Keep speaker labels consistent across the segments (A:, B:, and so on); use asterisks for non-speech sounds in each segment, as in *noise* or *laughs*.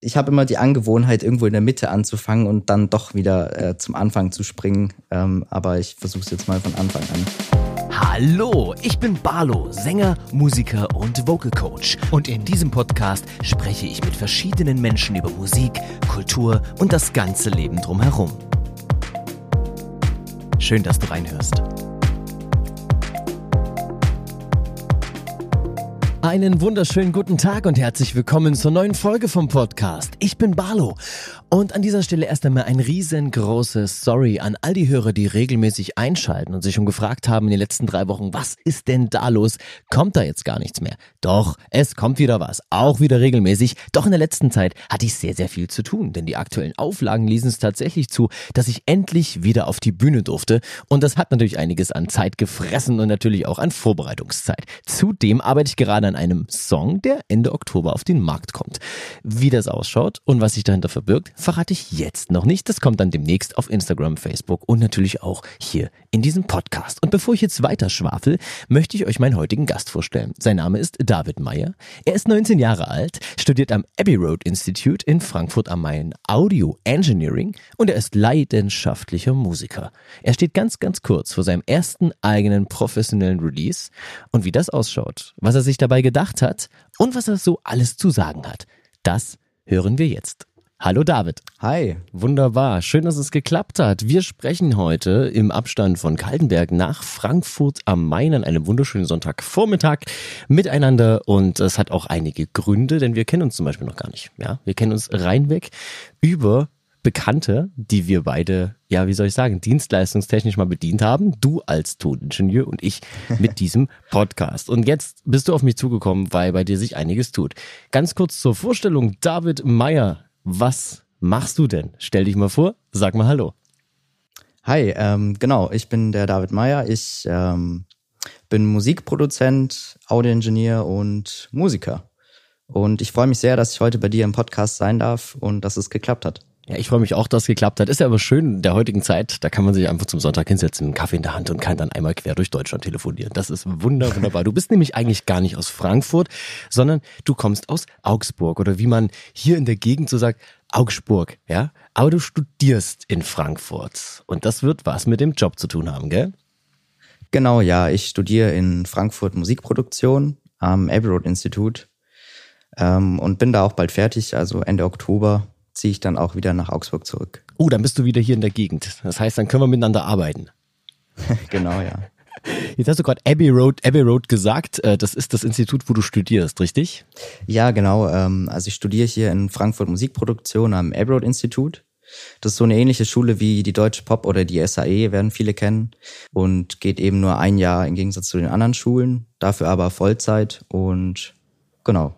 A: ich habe immer die Angewohnheit, irgendwo in der Mitte anzufangen und dann doch wieder äh, zum Anfang zu springen. Ähm, aber ich versuche es jetzt mal von Anfang an.
B: Hallo, ich bin Barlo, Sänger, Musiker und Vocal Coach. Und in diesem Podcast spreche ich mit verschiedenen Menschen über Musik, Kultur und das ganze Leben drumherum. Schön, dass du reinhörst. Einen wunderschönen guten Tag und herzlich willkommen zur neuen Folge vom Podcast. Ich bin Barlo und an dieser Stelle erst einmal ein riesengroßes Sorry an all die Hörer, die regelmäßig einschalten und sich schon gefragt haben in den letzten drei Wochen, was ist denn da los? Kommt da jetzt gar nichts mehr? Doch, es kommt wieder was, auch wieder regelmäßig. Doch in der letzten Zeit hatte ich sehr, sehr viel zu tun, denn die aktuellen Auflagen ließen es tatsächlich zu, dass ich endlich wieder auf die Bühne durfte und das hat natürlich einiges an Zeit gefressen und natürlich auch an Vorbereitungszeit. Zudem arbeite ich gerade an einem Song, der Ende Oktober auf den Markt kommt. Wie das ausschaut und was sich dahinter verbirgt, verrate ich jetzt noch nicht. Das kommt dann demnächst auf Instagram, Facebook und natürlich auch hier in diesem Podcast. Und bevor ich jetzt weiter schwafel, möchte ich euch meinen heutigen Gast vorstellen. Sein Name ist David Meyer. Er ist 19 Jahre alt, studiert am Abbey Road Institute in Frankfurt am Main Audio Engineering und er ist leidenschaftlicher Musiker. Er steht ganz, ganz kurz vor seinem ersten eigenen professionellen Release und wie das ausschaut, was er sich dabei gedacht hat und was er so alles zu sagen hat. Das hören wir jetzt. Hallo David.
A: Hi.
B: Wunderbar. Schön, dass es geklappt hat. Wir sprechen heute im Abstand von Kaltenberg nach Frankfurt am Main an einem wunderschönen Sonntagvormittag miteinander und es hat auch einige Gründe, denn wir kennen uns zum Beispiel noch gar nicht. Ja, wir kennen uns reinweg über Bekannte, die wir beide, ja, wie soll ich sagen, dienstleistungstechnisch mal bedient haben. Du als Toningenieur und ich mit *laughs* diesem Podcast. Und jetzt bist du auf mich zugekommen, weil bei dir sich einiges tut. Ganz kurz zur Vorstellung. David Meyer, was machst du denn? Stell dich mal vor, sag mal Hallo.
A: Hi, ähm, genau, ich bin der David Meyer. Ich ähm, bin Musikproduzent, Audioingenieur und Musiker. Und ich freue mich sehr, dass ich heute bei dir im Podcast sein darf und dass es geklappt hat.
B: Ja, ich freue mich auch, dass es geklappt hat. Ist ja aber schön in der heutigen Zeit, da kann man sich einfach zum Sonntag hinsetzen, einen Kaffee in der Hand und kann dann einmal quer durch Deutschland telefonieren. Das ist wunder, wunderbar. Du bist nämlich eigentlich gar nicht aus Frankfurt, sondern du kommst aus Augsburg oder wie man hier in der Gegend so sagt, Augsburg, ja? Aber du studierst in Frankfurt und das wird was mit dem Job zu tun haben, gell?
A: Genau, ja. Ich studiere in Frankfurt Musikproduktion am Abbey Road Institut ähm, und bin da auch bald fertig, also Ende Oktober ziehe ich dann auch wieder nach Augsburg zurück.
B: Oh, dann bist du wieder hier in der Gegend. Das heißt, dann können wir miteinander arbeiten. *laughs*
A: genau, ja.
B: Jetzt hast du gerade Abbey Road, Abbey Road gesagt. Äh, das ist das Institut, wo du studierst, richtig?
A: Ja, genau. Ähm, also ich studiere hier in Frankfurt Musikproduktion am Abbey Road Institut. Das ist so eine ähnliche Schule wie die Deutsche Pop oder die SAE, werden viele kennen. Und geht eben nur ein Jahr im Gegensatz zu den anderen Schulen. Dafür aber Vollzeit und genau.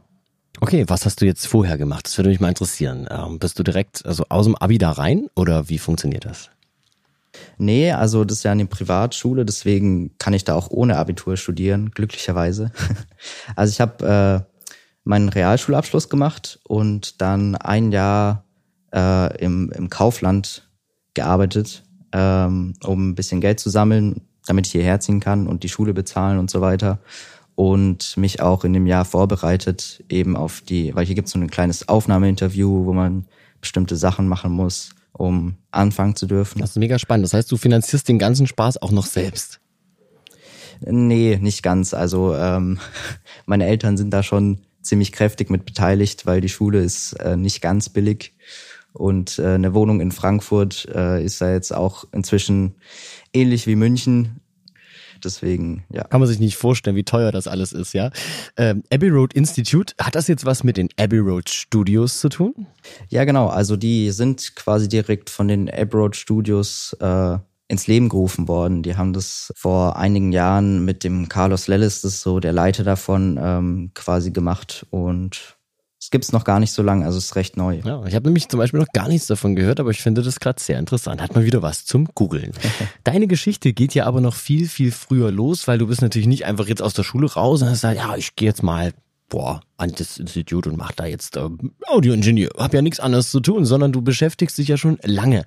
B: Okay, was hast du jetzt vorher gemacht? Das würde mich mal interessieren. Ähm, bist du direkt also aus dem Abi da rein oder wie funktioniert das?
A: Nee, also das ist ja eine Privatschule, deswegen kann ich da auch ohne Abitur studieren, glücklicherweise. *laughs* Also ich habe äh, meinen Realschulabschluss gemacht und dann ein Jahr äh, im, im Kaufland gearbeitet, ähm, um ein bisschen Geld zu sammeln, damit ich hierher ziehen kann und die Schule bezahlen und so weiter und mich auch in dem Jahr vorbereitet eben auf die, weil hier gibt es so ein kleines Aufnahmeinterview, wo man bestimmte Sachen machen muss, um anfangen zu dürfen.
B: Das ist mega spannend. Das heißt, du finanzierst den ganzen Spaß auch noch selbst?
A: Nee, nicht ganz. Also ähm, *laughs* meine Eltern sind da schon ziemlich kräftig mit beteiligt, weil die Schule ist äh, nicht ganz billig. Und äh, eine Wohnung in Frankfurt äh, ist da jetzt auch inzwischen ähnlich wie München Deswegen, ja.
B: Kann man sich nicht vorstellen, wie teuer das alles ist, ja. Ähm, Abbey Road Institute, hat das jetzt was mit den Abbey Road Studios zu tun?
A: Ja, genau. Also die sind quasi direkt von den Abbey Road Studios äh, ins Leben gerufen worden. Die haben das vor einigen Jahren mit dem Carlos Lellis, das ist so der Leiter davon, ähm, quasi gemacht und es gibt's noch gar nicht so lange, also es ist recht neu.
B: Ja, ich habe nämlich zum Beispiel noch gar nichts davon gehört, aber ich finde das gerade sehr interessant. Hat mal wieder was zum Googeln. *laughs* Deine Geschichte geht ja aber noch viel, viel früher los, weil du bist natürlich nicht einfach jetzt aus der Schule raus und hast gesagt, ja, ich gehe jetzt mal boah, an das Institut und mach da jetzt äh, Audioingenieur. Hab ja nichts anderes zu tun, sondern du beschäftigst dich ja schon lange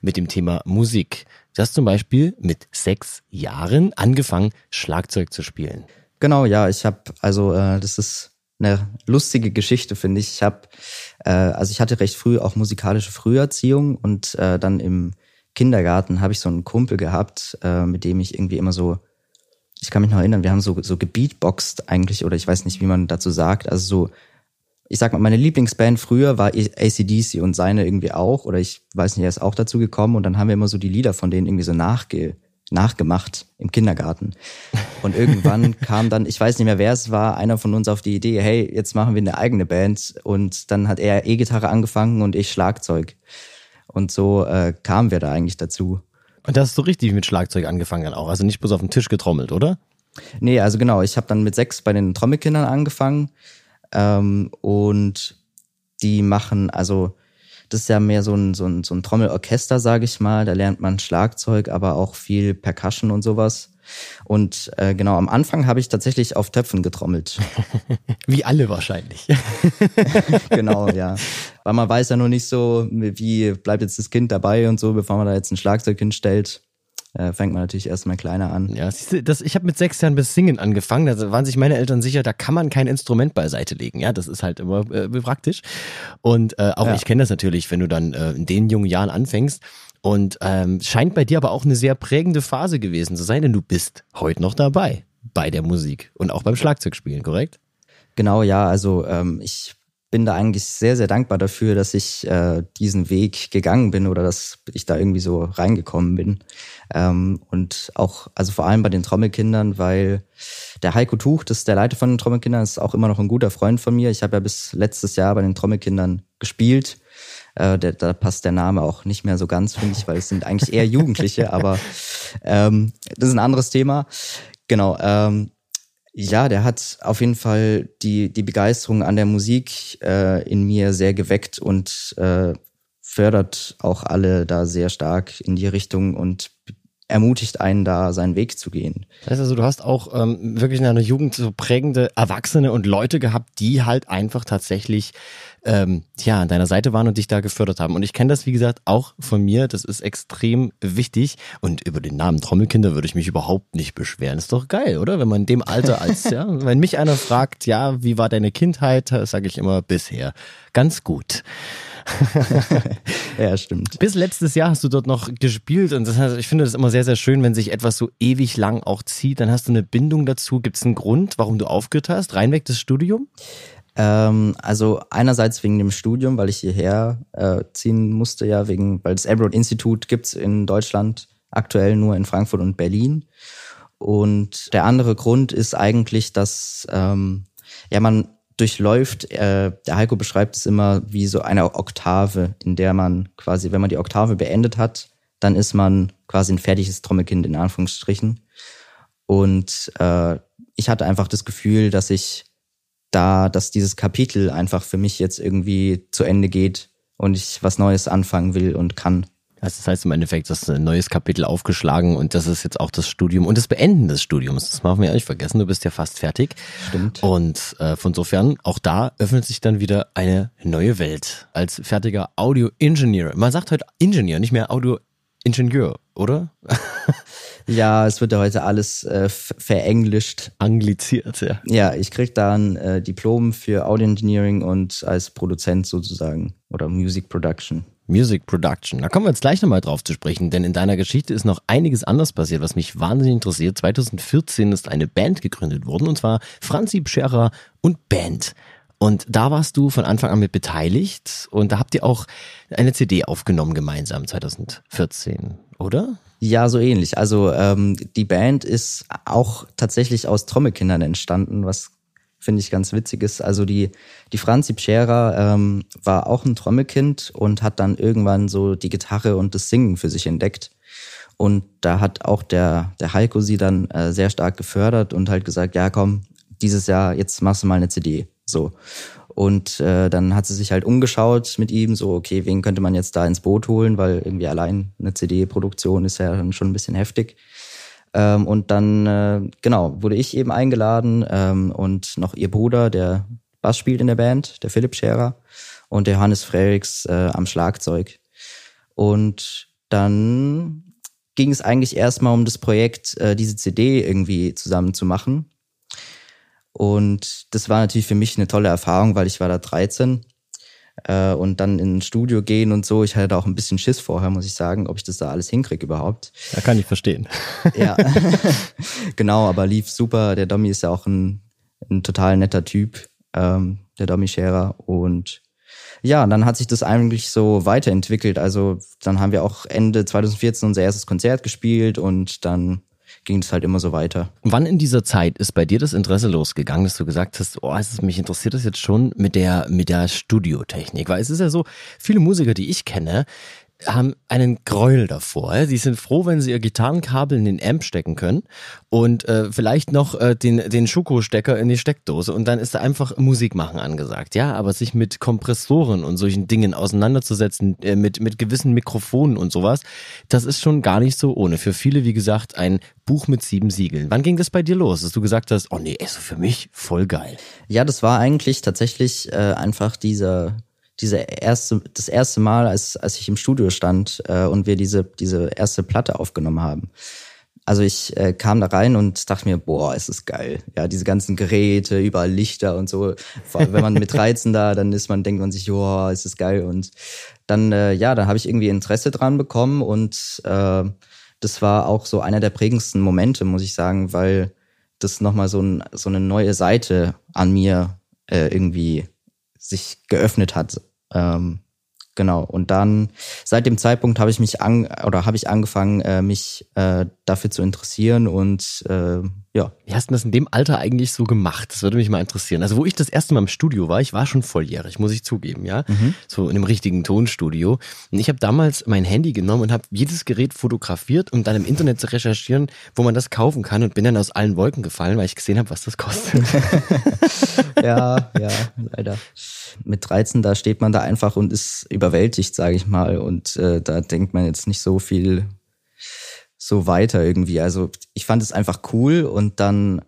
B: mit dem Thema Musik. Du hast zum Beispiel mit sechs Jahren angefangen, Schlagzeug zu spielen.
A: Genau, ja, ich habe also äh, das ist eine lustige Geschichte, finde ich. Ich habe Äh, also ich hatte recht früh auch musikalische Früherziehung und äh, dann im Kindergarten habe ich so einen Kumpel gehabt, äh, mit dem ich irgendwie immer so, ich kann mich noch erinnern, wir haben so, so gebeatboxt eigentlich, oder ich weiß nicht, wie man dazu sagt, also so, ich sag mal, meine Lieblingsband früher war ACDC und seine irgendwie auch, oder ich weiß nicht, er ist auch dazu gekommen und dann haben wir immer so die Lieder von denen irgendwie so nachge nachgemacht im Kindergarten. Und irgendwann *laughs* kam dann, ich weiß nicht mehr, wer es war, einer von uns auf die Idee, hey, jetzt machen wir eine eigene Band. Und dann hat er E-Gitarre angefangen und ich Schlagzeug. Und so äh, kamen wir da eigentlich dazu.
B: Und da hast du richtig mit Schlagzeug angefangen dann auch, also nicht bloß auf den Tisch getrommelt, oder?
A: Nee, also genau, ich habe dann mit sechs bei den Trommelkindern angefangen ähm, und die machen, also das ist ja mehr so ein, so ein, so ein Trommelorchester, sage ich mal. Da lernt man Schlagzeug, aber auch viel Percussion und sowas. Und äh, genau, am Anfang habe ich tatsächlich auf Töpfen getrommelt. *laughs*
B: Wie alle wahrscheinlich. *laughs*
A: genau, ja. Weil man weiß ja nur nicht so, wie bleibt jetzt das Kind dabei und so, bevor man da jetzt ein Schlagzeug hinstellt äh, fängt man natürlich erstmal kleiner an.
B: Ja, siehst du, das, ich habe mit sechs Jahren bis Singen angefangen. Da waren sich meine Eltern sicher, da kann man kein Instrument beiseite legen. Ja, das ist halt immer äh, praktisch. Und äh, auch ja. ich kenne das natürlich, wenn du dann äh, in den jungen Jahren anfängst. Und ähm, scheint bei dir aber auch eine sehr prägende Phase gewesen zu sein, denn du bist heute noch dabei bei der Musik und auch beim Schlagzeugspielen, korrekt?
A: Genau, ja. Also ähm, ich bin da eigentlich sehr, sehr dankbar dafür, dass ich äh, diesen Weg gegangen bin oder dass ich da irgendwie so reingekommen bin. Ähm, und auch, also vor allem bei den Trommelkindern, weil der Heiko Tuch, das ist der Leiter von den Trommelkindern, ist auch immer noch ein guter Freund von mir. Ich habe ja bis letztes Jahr bei den Trommelkindern gespielt. Äh, der, da passt der Name auch nicht mehr so ganz, finde ich, weil es sind eigentlich eher Jugendliche, *laughs* aber ähm, das ist ein anderes Thema. Genau. Ähm, ja, der hat auf jeden Fall die, die Begeisterung an der Musik äh, in mir sehr geweckt und äh, fördert auch alle da sehr stark in die Richtung und ermutigt einen da seinen Weg zu gehen.
B: Das heißt also, du hast auch ähm, wirklich in deiner Jugend so prägende Erwachsene und Leute gehabt, die halt einfach tatsächlich ähm, ja an deiner Seite waren und dich da gefördert haben. Und ich kenne das, wie gesagt, auch von mir. Das ist extrem wichtig. Und über den Namen Trommelkinder würde ich mich überhaupt nicht beschweren. Ist doch geil, oder? Wenn man in dem Alter als, ja, *laughs* wenn mich einer fragt, ja, wie war deine Kindheit, sage ich immer bisher. Ganz gut. *laughs*
A: ja, stimmt.
B: Bis letztes Jahr hast du dort noch gespielt und das heißt, ich finde das immer sehr, sehr schön, wenn sich etwas so ewig lang auch zieht. Dann hast du eine Bindung dazu. Gibt es einen Grund, warum du aufgehört hast? Reinweg das Studium?
A: Ähm, also einerseits wegen dem Studium, weil ich hierher äh, ziehen musste, ja, wegen, weil das Abroad Institut gibt's in Deutschland aktuell nur in Frankfurt und Berlin. Und der andere Grund ist eigentlich, dass ähm, ja man durchläuft, äh, der Heiko beschreibt es immer wie so eine Oktave, in der man quasi, wenn man die Oktave beendet hat, dann ist man quasi ein fertiges Trommelkind in Anführungsstrichen. Und äh, ich hatte einfach das Gefühl, dass ich da, dass dieses Kapitel einfach für mich jetzt irgendwie zu Ende geht und ich was Neues anfangen will und kann.
B: Also das heißt im Endeffekt, das ist ein neues Kapitel aufgeschlagen und das ist jetzt auch das Studium und das Beenden des Studiums. Das machen wir ja nicht vergessen, du bist ja fast fertig.
A: Stimmt.
B: Und äh, von sofern, auch da öffnet sich dann wieder eine neue Welt als fertiger Audio-Engineer. Man sagt heute Ingenieur, nicht mehr Audio-Ingenieur, oder? *laughs*
A: ja, es wird ja heute alles äh, verenglischt.
B: Angliziert, ja.
A: Ja, ich krieg da ein äh, Diplom für Audio Engineering und als Produzent sozusagen oder Music Production.
B: Music Production. Da kommen wir jetzt gleich nochmal drauf zu sprechen, denn in deiner Geschichte ist noch einiges anders passiert, was mich wahnsinnig interessiert. 2014 ist eine Band gegründet worden, und zwar Franzi Pscherer und Band. Und da warst du von Anfang an mit beteiligt und da habt ihr auch eine CD aufgenommen gemeinsam 2014, oder?
A: Ja, so ähnlich. Also ähm, die Band ist auch tatsächlich aus Trommelkindern entstanden, was finde ich ganz witzig ist. Also die, die Franzi Pschera ähm, war auch ein Trommelkind und hat dann irgendwann so die Gitarre und das Singen für sich entdeckt. Und da hat auch der, der Heiko sie dann äh, sehr stark gefördert und halt gesagt, ja komm, dieses Jahr, jetzt machst du mal eine CD. So. Und äh, dann hat sie sich halt umgeschaut mit ihm, so, okay, wen könnte man jetzt da ins Boot holen, weil irgendwie allein eine CD-Produktion ist ja dann schon ein bisschen heftig. Ähm, und dann, äh, genau, wurde ich eben eingeladen ähm, und noch ihr Bruder, der Bass spielt in der Band, der Philipp Scherer und der Hannes Frerichs äh, am Schlagzeug. Und dann ging es eigentlich erstmal um das Projekt, äh, diese CD irgendwie zusammen zu machen. Und das war natürlich für mich eine tolle Erfahrung, weil ich war da 13 äh, und dann ins Studio gehen und so. Ich hatte auch ein bisschen Schiss vorher, muss ich sagen, ob ich das da alles hinkriege überhaupt.
B: Da kann ich verstehen. *laughs*
A: ja, *laughs* genau, aber lief super. Der Domi ist ja auch ein, ein total netter Typ, ähm, der Domi Scherer und ja, dann hat sich das eigentlich so weiterentwickelt. Also dann haben wir auch Ende 2014 unser erstes Konzert gespielt und dann ging es halt immer so weiter.
B: Wann in dieser Zeit ist bei dir das Interesse losgegangen, dass du gesagt hast, oh, es ist, mich interessiert das jetzt schon mit der, mit der Studiotechnik? Weil es ist ja so, viele Musiker, die ich kenne, haben einen Gräuel davor. Sie sind froh, wenn sie ihr Gitarrenkabel in den Amp stecken können und äh, vielleicht noch äh, den, den Schokostecker in die Steckdose und dann ist da einfach Musik machen angesagt. Ja, aber sich mit Kompressoren und solchen Dingen auseinanderzusetzen, äh, mit, mit gewissen Mikrofonen und sowas, das ist schon gar nicht so ohne. Für viele, wie gesagt, ein Buch mit sieben Siegeln. Wann ging das bei dir los, dass du gesagt hast, oh nee, ist für mich voll geil?
A: Ja, das war eigentlich tatsächlich äh, einfach dieser diese erste, das erste Mal, als, als ich im Studio stand äh, und wir diese, diese erste Platte aufgenommen haben. Also ich äh, kam da rein und dachte mir, boah, ist das geil. Ja, diese ganzen Geräte, überall Lichter und so. Vor allem, wenn man mit *laughs* 13 da, dann ist man, denkt man sich, boah, ist das geil. Und dann, äh, ja, da habe ich irgendwie Interesse dran bekommen und äh, das war auch so einer der prägendsten Momente, muss ich sagen, weil das nochmal so, ein, so eine neue Seite an mir äh, irgendwie sich geöffnet hat. Ähm, genau. Und dann seit dem Zeitpunkt habe ich mich an oder habe ich angefangen, äh, mich äh, dafür zu interessieren und äh, ja.
B: Hast du das in dem Alter eigentlich so gemacht? Das würde mich mal interessieren. Also wo ich das erste Mal im Studio war, ich war schon volljährig, muss ich zugeben, ja. Mhm. So in einem richtigen Tonstudio. Und ich habe damals mein Handy genommen und habe jedes Gerät fotografiert, um dann im Internet zu recherchieren, wo man das kaufen kann und bin dann aus allen Wolken gefallen, weil ich gesehen habe, was das kostet. *laughs*
A: ja, ja, leider. Mit 13, da steht man da einfach und ist überwältigt, sage ich mal. Und äh, da denkt man jetzt nicht so viel so weiter irgendwie. Also ich fand es einfach cool und dann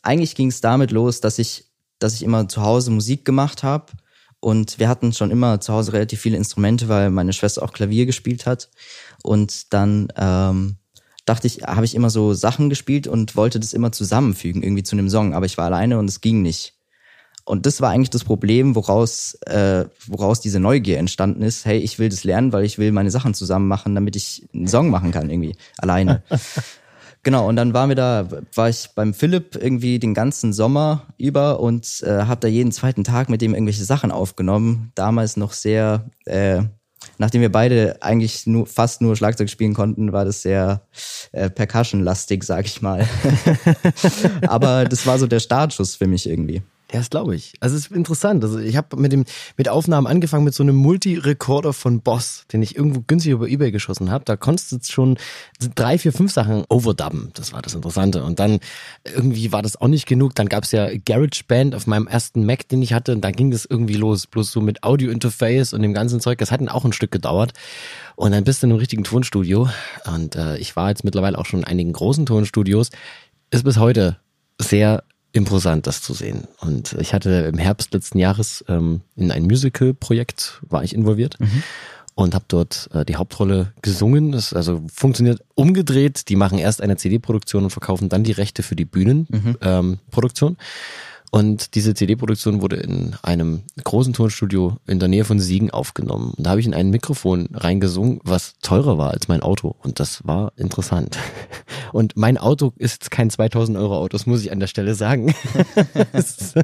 A: eigentlich ging es damit los, dass ich, dass ich immer zu Hause Musik gemacht habe und wir hatten schon immer zu Hause relativ viele Instrumente, weil meine Schwester auch Klavier gespielt hat und dann ähm, dachte ich, habe ich immer so Sachen gespielt und wollte das immer zusammenfügen irgendwie zu einem Song, aber ich war alleine und es ging nicht. Und das war eigentlich das Problem, woraus, äh, woraus diese Neugier entstanden ist. Hey, ich will das lernen, weil ich will meine Sachen zusammen machen, damit ich einen Song machen kann, irgendwie, *laughs* alleine. genau, und dann waren wir da, war ich beim Philipp irgendwie den ganzen Sommer über und äh, habe da jeden zweiten Tag mit dem irgendwelche Sachen aufgenommen. Damals noch sehr, äh, nachdem wir beide eigentlich nur fast nur Schlagzeug spielen konnten, war das sehr äh, percussion-lastig, sag ich mal. *laughs* Aber das war so der Startschuss für mich irgendwie.
B: Ja, das glaube ich. Also es ist interessant. Also ich habe mit dem mit Aufnahmen angefangen mit so einem Multi-Recorder von Boss, den ich irgendwo günstig über eBay geschossen habe. Da konntest du schon drei, vier, fünf Sachen overdubben. Das war das Interessante. Und dann irgendwie war das auch nicht genug. Dann gab es ja GarageBand auf meinem ersten Mac, den ich hatte. Und da ging das irgendwie los. Bloß so mit Audio-Interface und dem ganzen Zeug. Das hat dann auch ein Stück gedauert. Und dann bist du in einem richtigen Tonstudio. Und äh, ich war jetzt mittlerweile auch schon in einigen großen Tonstudios. Ist bis heute sehr imposant, das zu sehen. Und ich hatte im Herbst letzten Jahres ähm, in ein Musical-Projekt war ich involviert mhm. und habe dort äh, die Hauptrolle gesungen. Das also funktioniert umgedreht. Die machen erst eine CD-Produktion und verkaufen dann die Rechte für die Bühnenproduktion. Mhm. Ähm, und diese CD-Produktion wurde in einem großen Tonstudio in der Nähe von Siegen aufgenommen. Und da habe ich in ein Mikrofon reingesungen, was teurer war als mein Auto. Und das war interessant. *laughs* Und mein Auto ist kein 2000 Euro Auto, das muss ich an der Stelle sagen. *laughs* es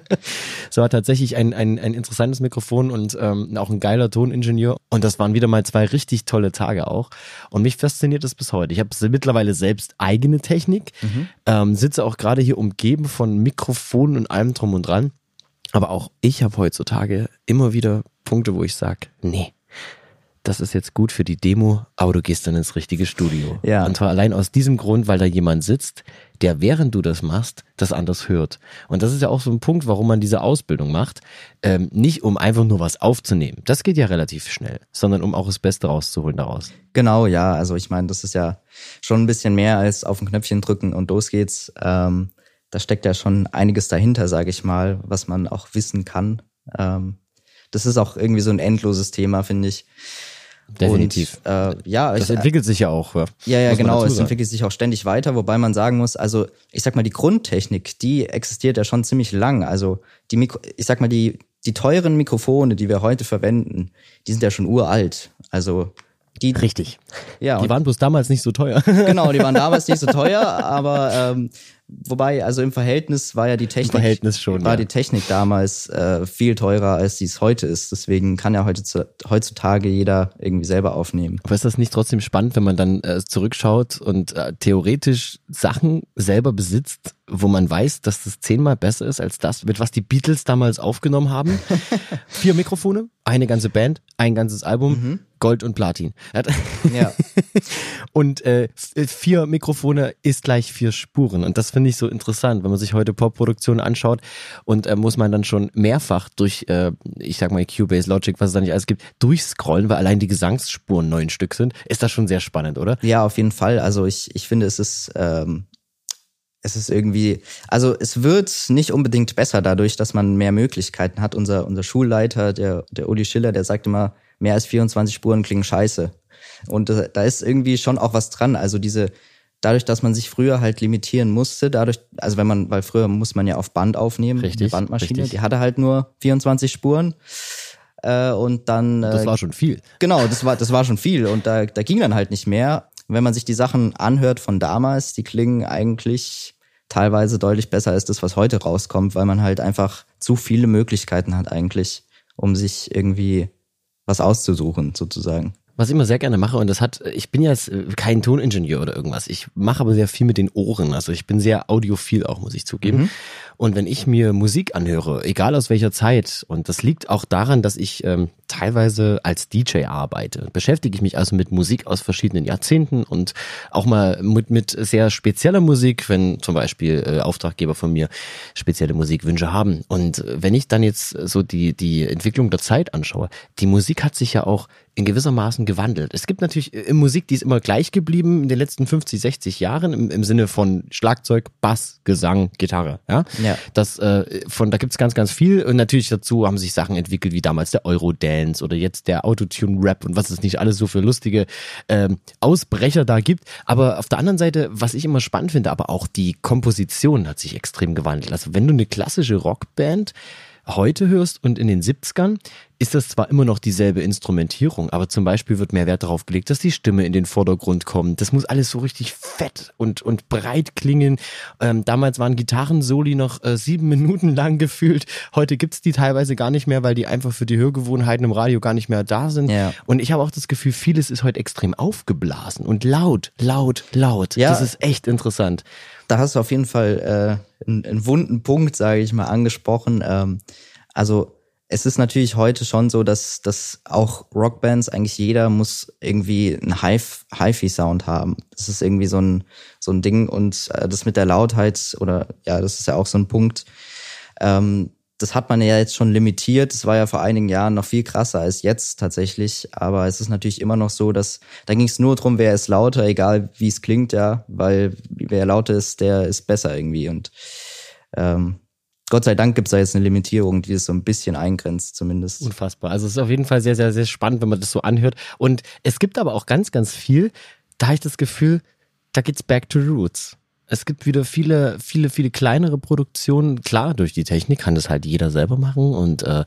B: war tatsächlich ein, ein, ein interessantes Mikrofon und ähm, auch ein geiler Toningenieur. Und das waren wieder mal zwei richtig tolle Tage auch. Und mich fasziniert das bis heute. Ich habe mittlerweile selbst eigene Technik, mhm. ähm, sitze auch gerade hier umgeben von Mikrofonen und allem drum und dran. Aber auch ich habe heutzutage immer wieder Punkte, wo ich sage, nee, das ist jetzt gut für die Demo, aber du gehst dann ins richtige Studio. Ja. Und zwar allein aus diesem Grund, weil da jemand sitzt, der während du das machst, das anders hört. Und das ist ja auch so ein Punkt, warum man diese Ausbildung macht. Ähm, nicht um einfach nur was aufzunehmen. Das geht ja relativ schnell, sondern um auch das Beste rauszuholen daraus.
A: Genau, ja. Also ich meine, das ist ja schon ein bisschen mehr als auf ein Knöpfchen drücken und los geht's. Ähm, da steckt ja schon einiges dahinter, sage ich mal, was man auch wissen kann. Ähm, das ist auch irgendwie so ein endloses Thema, finde ich.
B: Definitiv.
A: Und, äh, ja,
B: das ich, entwickelt sich ja auch. Ja,
A: ja, ja genau. Es entwickelt sich auch ständig weiter, wobei man sagen muss, also ich sag mal, die Grundtechnik, die existiert ja schon ziemlich lang. Also die Mikro, ich sag mal, die die teuren Mikrofone, die wir heute verwenden, die sind ja schon uralt. Also die,
B: Richtig.
A: ja,
B: Die waren bloß damals nicht so teuer.
A: genau, die waren damals nicht so *laughs* teuer, aber ähm, wobei, also im Verhältnis war ja die Technik,
B: Verhältnis schon,
A: war
B: ja.
A: die Technik damals äh, viel teurer, als die es heute ist. Deswegen kann ja heute, heutzutage jeder irgendwie selber aufnehmen.
B: Aber ist das nicht trotzdem spannend, wenn man dann äh, zurückschaut und äh, theoretisch Sachen selber besitzt, wo man weiß, dass das zehnmal besser ist als das, mit was die Beatles damals aufgenommen haben? *laughs* Vier Mikrofone, eine ganze Band, ein ganzes Album, Gold und Platin.
A: Ja. *laughs*
B: Und äh, vier Mikrofone ist gleich vier Spuren. Und das finde ich so interessant, wenn man sich heute Pop-Produktionen anschaut und äh, muss man dann schon mehrfach durch, äh, ich sag mal, Cubase, Logic, was es da nicht alles gibt, durchscrollen, weil allein die Gesangsspuren neun Stück sind. Ist das schon sehr spannend, oder?
A: Ja, auf jeden Fall. Also ich, ich finde, es ist, ähm, es ist irgendwie, also es wird nicht unbedingt besser dadurch, dass man mehr Möglichkeiten hat. Unser, unser Schulleiter, der, der Uli Schiller, der sagt immer, mehr als 24 Spuren klingen scheiße. Und äh, da ist irgendwie schon auch was dran. Also diese, dadurch, dass man sich früher halt limitieren musste, dadurch, also wenn man, weil früher muss man ja auf Band aufnehmen,
B: Richtig,
A: eine Bandmaschine,
B: richtig.
A: die hatte halt nur 24 Spuren. Äh, und dann
B: Das
A: äh,
B: war schon viel.
A: Genau, das war, das war schon viel und da, da ging dann halt nicht mehr. Wenn man sich die Sachen anhört von damals, die klingen eigentlich teilweise deutlich besser als das, was heute rauskommt, weil man halt einfach zu viele Möglichkeiten hat eigentlich, um sich irgendwie was auszusuchen, sozusagen.
B: Was ich immer sehr gerne mache, und das hat, ich bin jetzt kein Toningenieur oder irgendwas. Ich mache aber sehr viel mit den Ohren. Also ich bin sehr audiophil auch, muss ich zugeben. Und wenn ich mir Musik anhöre, egal aus welcher Zeit, und das liegt auch daran, dass ich ähm, teilweise als DJ arbeite, beschäftige ich mich also mit Musik aus verschiedenen Jahrzehnten und auch mal mit, mit sehr spezieller Musik, wenn zum Beispiel äh, Auftraggeber von mir spezielle Musikwünsche haben. Und wenn ich dann jetzt so die, die Entwicklung der Zeit anschaue, die Musik hat sich ja auch in gewissermaßen gewandelt. Es gibt natürlich äh, Musik, die ist immer gleich geblieben in den letzten 50, 60 Jahren im, im Sinne von Schlagzeug, Bass, Gesang, Gitarre. Ja,
A: Ja.
B: das äh, von da gibt's ganz, ganz viel und natürlich dazu haben sich Sachen entwickelt wie damals der Eurodance oder jetzt der Autotune-Rap und was es nicht alles so für lustige ähm, Ausbrecher da gibt. Aber auf der anderen Seite, was ich immer spannend finde, aber auch die Komposition hat sich extrem gewandelt. Also wenn du eine klassische Rockband heute hörst und in den 70ern, ist das zwar immer noch dieselbe Instrumentierung, aber zum Beispiel wird mehr Wert darauf gelegt, dass die Stimme in den Vordergrund kommt. Das muss alles so richtig fett und, und breit klingen. Ähm, damals waren Gitarrensoli noch äh, sieben *laughs* Minuten lang gefühlt. Heute gibt's die teilweise gar nicht mehr, weil die einfach für die Hörgewohnheiten im Radio gar nicht mehr da sind.
A: Ja.
B: Und ich habe auch das Gefühl, vieles ist heute extrem aufgeblasen und laut, laut, laut.
A: Ja.
B: Das ist echt interessant.
A: Da hast du auf jeden Fall äh, einen, einen wunden Punkt, sage ich mal, angesprochen. Ähm, also es ist natürlich heute schon so, dass, dass auch Rockbands, eigentlich jeder muss irgendwie einen Hi- Hi-Fi-Sound haben. Das ist irgendwie so ein, so ein Ding und äh, das mit der Lautheit oder ja, das ist ja auch so ein Punkt. Ähm, das hat man ja jetzt schon limitiert. Das war ja vor einigen Jahren noch viel krasser als jetzt tatsächlich. Aber es ist natürlich immer noch so, dass da ging es nur drum, wer ist lauter, egal wie es klingt, ja, weil wer lauter ist, der ist besser irgendwie. Und ähm, Gott sei Dank gibt es da jetzt eine Limitierung, die das so ein bisschen eingrenzt, zumindest.
B: Unfassbar. Also es ist auf jeden Fall sehr, sehr, sehr spannend, wenn man das so anhört. Und es gibt aber auch ganz, ganz viel, da habe ich das Gefühl, da geht's back to roots. Es gibt wieder viele, viele, viele kleinere Produktionen. Klar, durch die Technik kann das halt jeder selber machen und äh,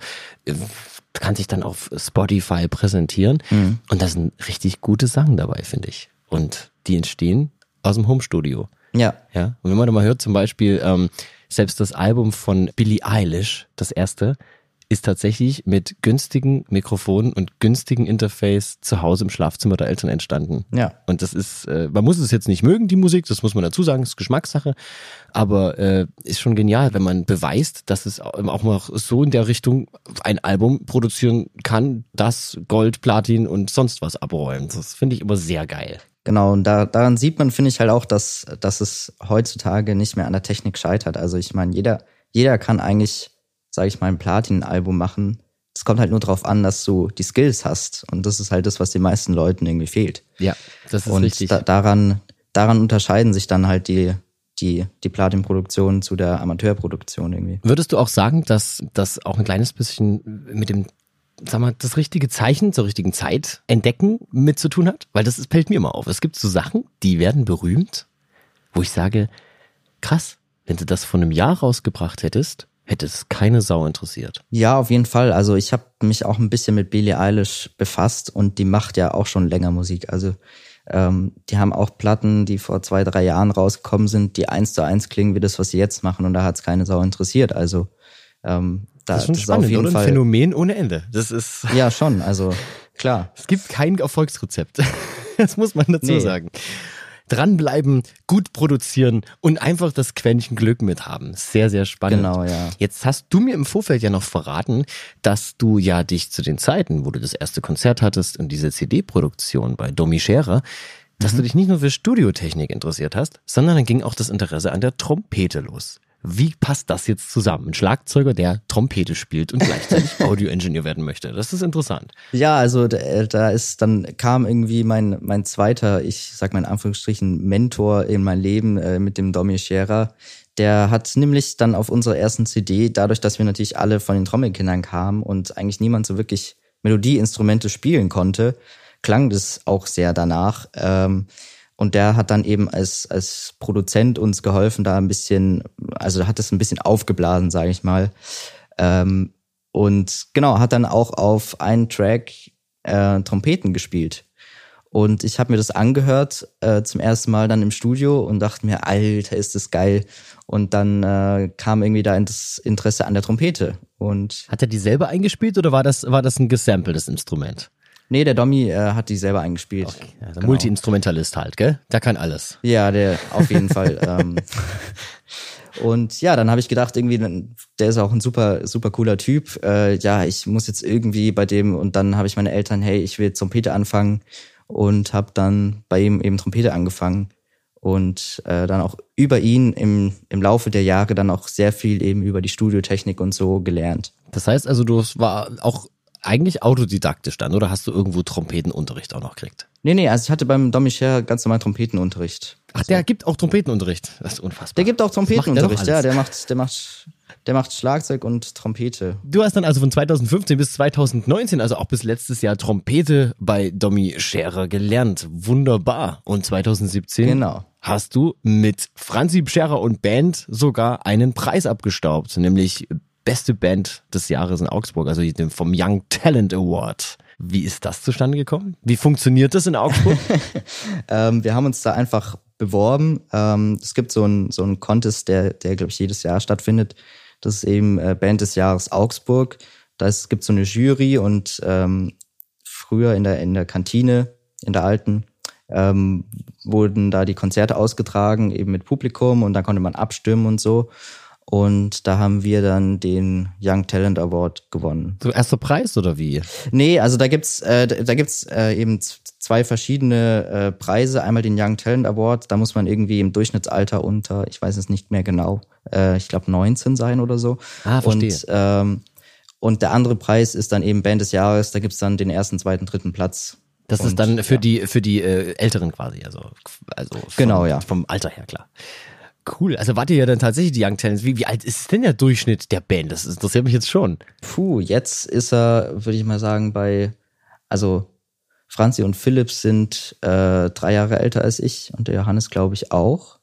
B: kann sich dann auf Spotify präsentieren. Und da sind richtig gute Sachen dabei, finde ich. Und die entstehen aus dem Homestudio.
A: Ja,
B: Ja, und wenn man da mal hört, zum Beispiel, ähm, selbst das Album von Billie Eilish, das erste, ist tatsächlich mit günstigen Mikrofonen und günstigen Interface zu Hause im Schlafzimmer der Eltern entstanden.
A: ja.
B: Und das ist, äh, man muss es jetzt nicht mögen, die Musik, das muss man dazu sagen, ist Geschmackssache, aber äh, ist schon genial, wenn man beweist, dass es auch mal so in der Richtung ein Album produzieren kann, das Gold, Platin und sonst was abräumt. Das finde ich immer sehr geil.
A: Genau, und da, daran sieht man, finde ich halt auch, dass, dass es heutzutage nicht mehr an der Technik scheitert. Also ich meine, jeder, jeder kann eigentlich, sage ich mal, ein Platin-Album machen. Es kommt halt nur darauf an, dass du die Skills hast. Und das ist halt das, was den meisten Leuten irgendwie fehlt.
B: Ja, das ist
A: und
B: richtig.
A: da, daran, daran unterscheiden sich dann halt die, die, die Platin-Produktion zu der Amateurproduktion irgendwie.
B: Würdest du auch sagen, dass das auch ein kleines bisschen mit dem, sag mal, das richtige Zeichen zur richtigen Zeit entdecken mit zu tun hat? Weil das ist, fällt mir immer auf. Es gibt so Sachen, die werden berühmt, wo ich sage, krass, wenn du das vor einem Jahr rausgebracht hättest, hätte es keine Sau interessiert.
A: Ja, auf jeden Fall. Also ich habe mich auch ein bisschen mit Billie Eilish befasst und die macht ja auch schon länger Musik. Also ähm, die haben auch Platten, die vor zwei, drei Jahren rausgekommen sind, die eins zu eins klingen wie das, was sie jetzt machen und da hat es keine Sau interessiert. Also ähm, da,
B: das ist schon
A: das
B: spannend,
A: auf jeden
B: oder?
A: Fall.
B: Ein Phänomen ohne Ende. Das ist, *laughs*
A: Ja, schon. Also klar.
B: es gibt kein Erfolgsrezept. *laughs* Das muss man dazu
A: Nee.
B: sagen. Dranbleiben, gut produzieren und einfach das Quäntchen Glück mithaben. Sehr, sehr spannend.
A: Genau, ja.
B: Jetzt hast du mir im Vorfeld ja noch verraten, dass du ja dich zu den Zeiten, wo du das erste Konzert hattest und diese CD-Produktion bei Domi Scherer, dass du dich nicht nur für Studiotechnik interessiert hast, sondern dann ging auch das Interesse an der Trompete los. Wie passt das jetzt zusammen? Ein Schlagzeuger, der Trompete spielt und gleichzeitig *laughs* Audioingenieur werden möchte. Das ist interessant.
A: Ja, also da, da ist dann kam irgendwie mein mein zweiter, ich sag mal in Anführungsstrichen Mentor in mein Leben äh, mit dem Domi Scherer. Der hat nämlich dann auf unserer ersten CD, dadurch, dass wir natürlich alle von den Trommelkindern kamen und eigentlich niemand so wirklich Melodieinstrumente spielen konnte, klang das auch sehr danach. Ähm, und der hat dann eben als, als Produzent uns geholfen, da ein bisschen, also hat es ein bisschen aufgeblasen, sage ich mal. Ähm, und genau, hat dann auch auf einen Track äh, Trompeten gespielt. Und ich habe mir das angehört äh, zum ersten Mal dann im Studio und dachte mir, Alter, ist das geil. Und dann äh, kam irgendwie da das Interesse an der Trompete. Und
B: Hat er die selber eingespielt oder war das, war das ein gesampeltes Instrument?
A: Nee, der Dommy äh, hat die selber eingespielt.
B: Also
A: Genau.
B: Multi-Instrumentalist halt, gell? Der kann alles.
A: Ja, der auf jeden *laughs* Fall. Ähm, und ja, dann habe ich gedacht, irgendwie, der ist auch ein super, super cooler Typ. Äh, ja, ich muss jetzt irgendwie bei dem und dann habe ich meine Eltern, hey, ich will Trompete anfangen und habe dann bei ihm eben Trompete angefangen und äh, dann auch über ihn im, im Laufe der Jahre dann auch sehr viel eben über die Studiotechnik und so gelernt.
B: Das heißt also, du war auch eigentlich autodidaktisch dann, oder hast du irgendwo Trompetenunterricht auch noch gekriegt?
A: Nee, nee, also ich hatte beim Domi Scher ganz normal Trompetenunterricht.
B: Ach, der gibt auch Trompetenunterricht. Das ist unfassbar.
A: Der gibt auch
B: macht der
A: Trompetenunterricht, ja, der macht, der macht, der macht Schlagzeug und Trompete.
B: Du hast dann also von 2015 bis 2019, also auch bis letztes Jahr Trompete bei Domi Scherer gelernt. Wunderbar. Und 2017
A: Genau.
B: hast du mit Franzi Scherer und Band sogar einen Preis abgestaubt, nämlich beste Band des Jahres in Augsburg, also vom Young Talent Award. Wie ist das zustande gekommen? Wie funktioniert das in Augsburg? *laughs*
A: Ähm, wir haben uns da einfach beworben. Ähm, es gibt so einen so Contest, der, der glaube ich jedes Jahr stattfindet. Das ist eben äh, Band des Jahres Augsburg. Da gibt so eine Jury und ähm, früher in der in der Kantine in der alten ähm, wurden da die Konzerte ausgetragen eben mit Publikum und da konnte man abstimmen und so. Und da haben wir dann den Young Talent Award gewonnen.
B: so erster Preis oder wie?
A: Nee, also da gibt's äh, da gibt's äh, eben zwei verschiedene äh, Preise. Einmal den Young Talent Award, da muss man irgendwie im Durchschnittsalter unter, ich weiß es nicht mehr genau, äh, ich glaube 19 sein oder so.
B: Ah, verstehe.
A: Und, ähm, und der andere Preis ist dann eben Band des Jahres, da gibt's dann den ersten, zweiten, dritten Platz.
B: Das ist
A: Und,
B: dann für
A: ja.
B: die für die äh, Älteren quasi, also also vom,
A: Genau, ja.
B: vom Alter her klar. Cool. Also wart ihr ja dann tatsächlich die Young Talents. Wie, wie alt ist denn der Durchschnitt der Band? Das interessiert mich jetzt schon.
A: Puh, jetzt ist er, würde ich mal sagen, bei, also Franzi und Philipp sind äh, drei Jahre älter als ich und der Johannes, glaube ich, auch.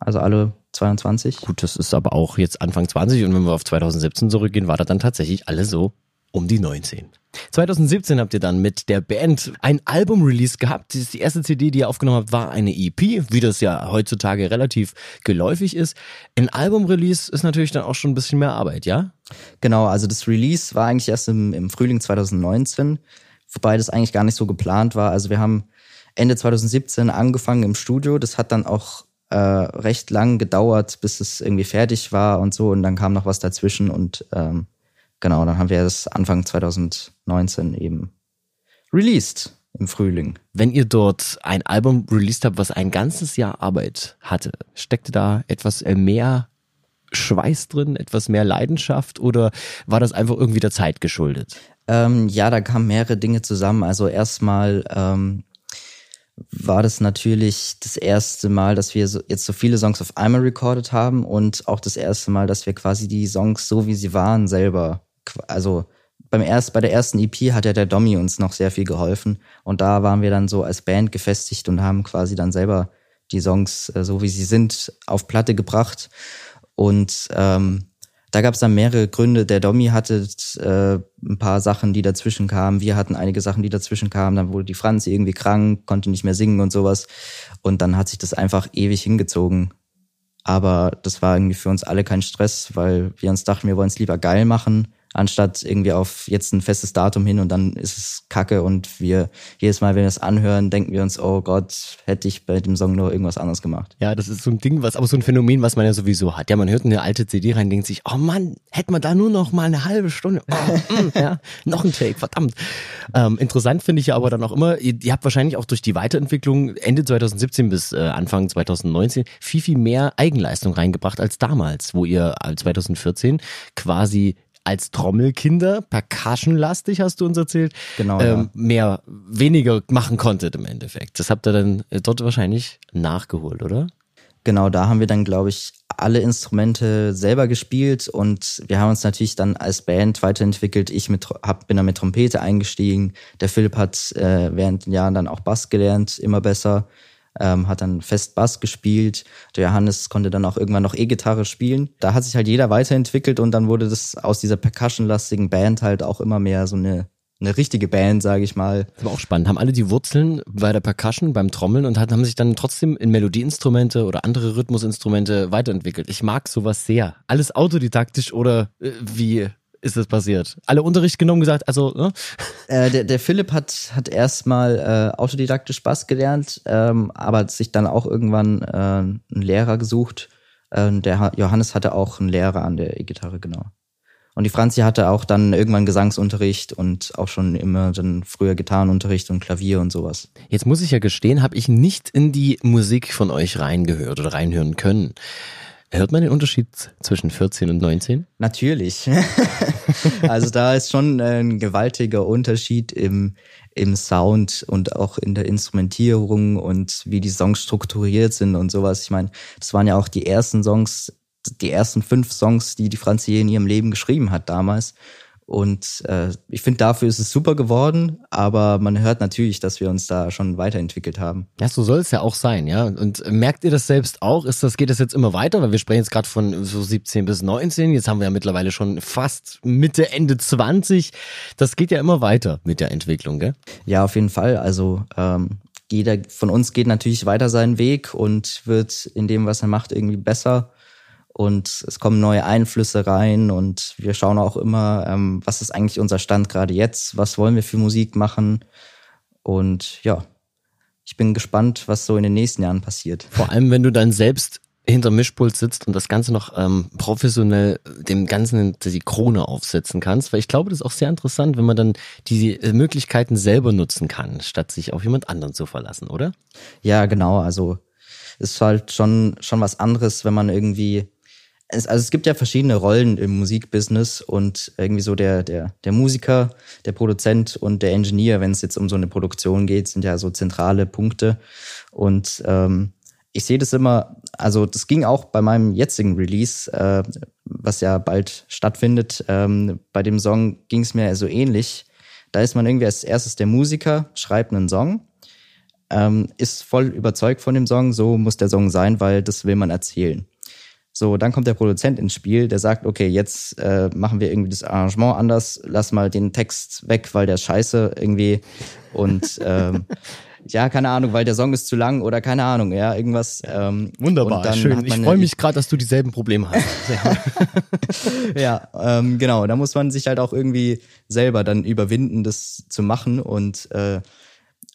A: Also alle 22.
B: Gut, das ist aber auch jetzt Anfang 20 und wenn wir auf 2017 zurückgehen, war das dann tatsächlich alle so um die 19. 2017 habt ihr dann mit der Band ein Album-Release gehabt. Die erste CD, die ihr aufgenommen habt, war eine EP, wie das ja heutzutage relativ geläufig ist. Ein Album-Release ist natürlich dann auch schon ein bisschen mehr Arbeit, ja?
A: Genau, also das Release war eigentlich erst im, im Frühling 2019, wobei das eigentlich gar nicht so geplant war. Also wir haben Ende 2017 angefangen im Studio. Das hat dann auch äh, recht lang gedauert, bis es irgendwie fertig war und so. Und dann kam noch was dazwischen und ähm, genau, dann haben wir das Anfang 2019 eben released im Frühling.
B: Wenn ihr dort ein Album released habt, was ein ganzes Jahr Arbeit hatte, steckte da etwas mehr Schweiß drin, etwas mehr Leidenschaft oder war das einfach irgendwie der Zeit geschuldet?
A: Ähm, ja, da kamen mehrere Dinge zusammen. Also erstmal ähm, war das natürlich das erste Mal, dass wir so, jetzt so viele Songs auf einmal recorded haben und auch das erste Mal, dass wir quasi die Songs so wie sie waren selber, also beim erst, bei der ersten EP hat ja der Dommy uns noch sehr viel geholfen und da waren wir dann so als Band gefestigt und haben quasi dann selber die Songs äh, so wie sie sind auf Platte gebracht und ähm, da gab es dann mehrere Gründe. Der Domi hatte äh, ein paar Sachen, die dazwischen kamen. Wir hatten einige Sachen, die dazwischen kamen. Dann wurde die Franzi irgendwie krank, konnte nicht mehr singen und sowas. Und dann hat sich das einfach ewig hingezogen. Aber das war irgendwie für uns alle kein Stress, weil wir uns dachten, wir wollen es lieber geil machen anstatt irgendwie auf jetzt ein festes Datum hin und dann ist es kacke und wir jedes Mal, wenn wir es anhören, denken wir uns, oh Gott, hätte ich bei dem Song nur irgendwas anderes gemacht.
B: Ja, das ist so ein Ding, was aber so ein Phänomen, was man ja sowieso hat. Ja, man hört eine alte CD rein, denkt sich, oh Mann, hätte man da nur noch mal eine halbe Stunde, oh, mm, *laughs* ja, noch ein Take, verdammt. Ähm, interessant finde ich ja aber dann auch immer, ihr, ihr, habt wahrscheinlich auch durch die Weiterentwicklung Ende 2017 bis äh, Anfang 2019 viel, viel mehr Eigenleistung reingebracht als damals, wo ihr 2014 quasi als Trommelkinder, percussionlastig hast du uns erzählt,
A: genau,
B: ähm, ja. mehr, weniger machen konntet im Endeffekt. Das habt ihr dann äh, dort wahrscheinlich nachgeholt, oder?
A: Genau, da haben wir dann, glaube ich, alle Instrumente selber gespielt und wir haben uns natürlich dann als Band weiterentwickelt. Ich mit, hab, bin dann mit Trompete eingestiegen. Der Philipp hat äh, während den Jahren dann auch Bass gelernt, immer besser ähm, hat dann fest Bass gespielt. Der Johannes konnte dann auch irgendwann noch E-Gitarre spielen. Da hat sich halt jeder weiterentwickelt und dann wurde das aus dieser percussionlastigen Band halt auch immer mehr so eine eine richtige Band, sage ich mal.
B: Das war auch spannend. Haben alle die Wurzeln bei der Percussion, beim Trommeln und haben sich dann trotzdem in Melodieinstrumente oder andere Rhythmusinstrumente weiterentwickelt. Ich mag sowas sehr. Alles autodidaktisch oder äh, wie ist das passiert? Alle Unterricht genommen, gesagt, also, ne?
A: Äh, der, der Philipp hat, hat erstmal äh, autodidaktisch Bass gelernt, ähm, aber hat sich dann auch irgendwann äh, einen Lehrer gesucht. Äh, der Johannes hatte auch einen Lehrer an der E-Gitarre, genau. Und die Franzi hatte auch dann irgendwann Gesangsunterricht und auch schon immer dann früher Gitarrenunterricht und Klavier und sowas.
B: Jetzt muss ich ja gestehen, habe ich nicht in die Musik von euch reingehört oder reinhören können. Hört man den Unterschied zwischen 14 und 19?
A: Natürlich. *laughs* also da ist schon ein gewaltiger Unterschied im, im Sound und auch in der Instrumentierung und wie die Songs strukturiert sind und sowas. Ich meine, das waren ja auch die ersten Songs, die ersten fünf Songs, die die Franzi in ihrem Leben geschrieben hat damals. Und äh, ich finde, dafür ist es super geworden, aber man hört natürlich, dass wir uns da schon weiterentwickelt haben.
B: Ja, so soll es ja auch sein, ja. Und merkt ihr das selbst auch? Ist das, geht das jetzt immer weiter? Weil wir sprechen jetzt gerade von so 17 bis 19, jetzt haben wir ja mittlerweile schon fast Mitte, Ende 20. Das geht ja immer weiter mit der Entwicklung, gell?
A: Ja, auf jeden Fall. Also ähm, jeder von uns geht natürlich weiter seinen Weg und wird in dem, was er macht, irgendwie besser und es kommen neue Einflüsse rein und wir schauen auch immer, ähm, was ist eigentlich unser Stand gerade jetzt, was wollen wir für Musik machen und ja, ich bin gespannt, was so in den nächsten Jahren passiert.
B: Vor allem, wenn du dann selbst hinter Mischpult sitzt und das Ganze noch ähm, professionell dem Ganzen die Krone aufsetzen kannst, weil ich glaube, das ist auch sehr interessant, wenn man dann die Möglichkeiten selber nutzen kann, statt sich auf jemand anderen zu verlassen, oder?
A: Ja, genau. Also ist halt schon schon was anderes, wenn man irgendwie es, also es gibt ja verschiedene Rollen im Musikbusiness und irgendwie so der, der, der Musiker, der Produzent und der Ingenieur, wenn es jetzt um so eine Produktion geht, sind ja so zentrale Punkte. Und ähm, ich sehe das immer, also das ging auch bei meinem jetzigen Release, äh, was ja bald stattfindet. Ähm, bei dem Song ging es mir so ähnlich. Da ist man irgendwie als erstes der Musiker, schreibt einen Song, ähm, ist voll überzeugt von dem Song, so muss der Song sein, weil das will man erzählen. So, dann kommt der Produzent ins Spiel, der sagt, okay, jetzt äh, machen wir irgendwie das Arrangement anders, lass mal den Text weg, weil der ist scheiße irgendwie. Und *laughs* ähm, ja, keine Ahnung, weil der Song ist zu lang oder keine Ahnung, ja, irgendwas. Ähm,
B: Wunderbar, schön. Ich freue mich gerade, dass du dieselben Probleme hast. *laughs* *laughs*
A: ja, ähm, genau. Da muss man sich halt auch irgendwie selber dann überwinden, das zu machen. Und äh,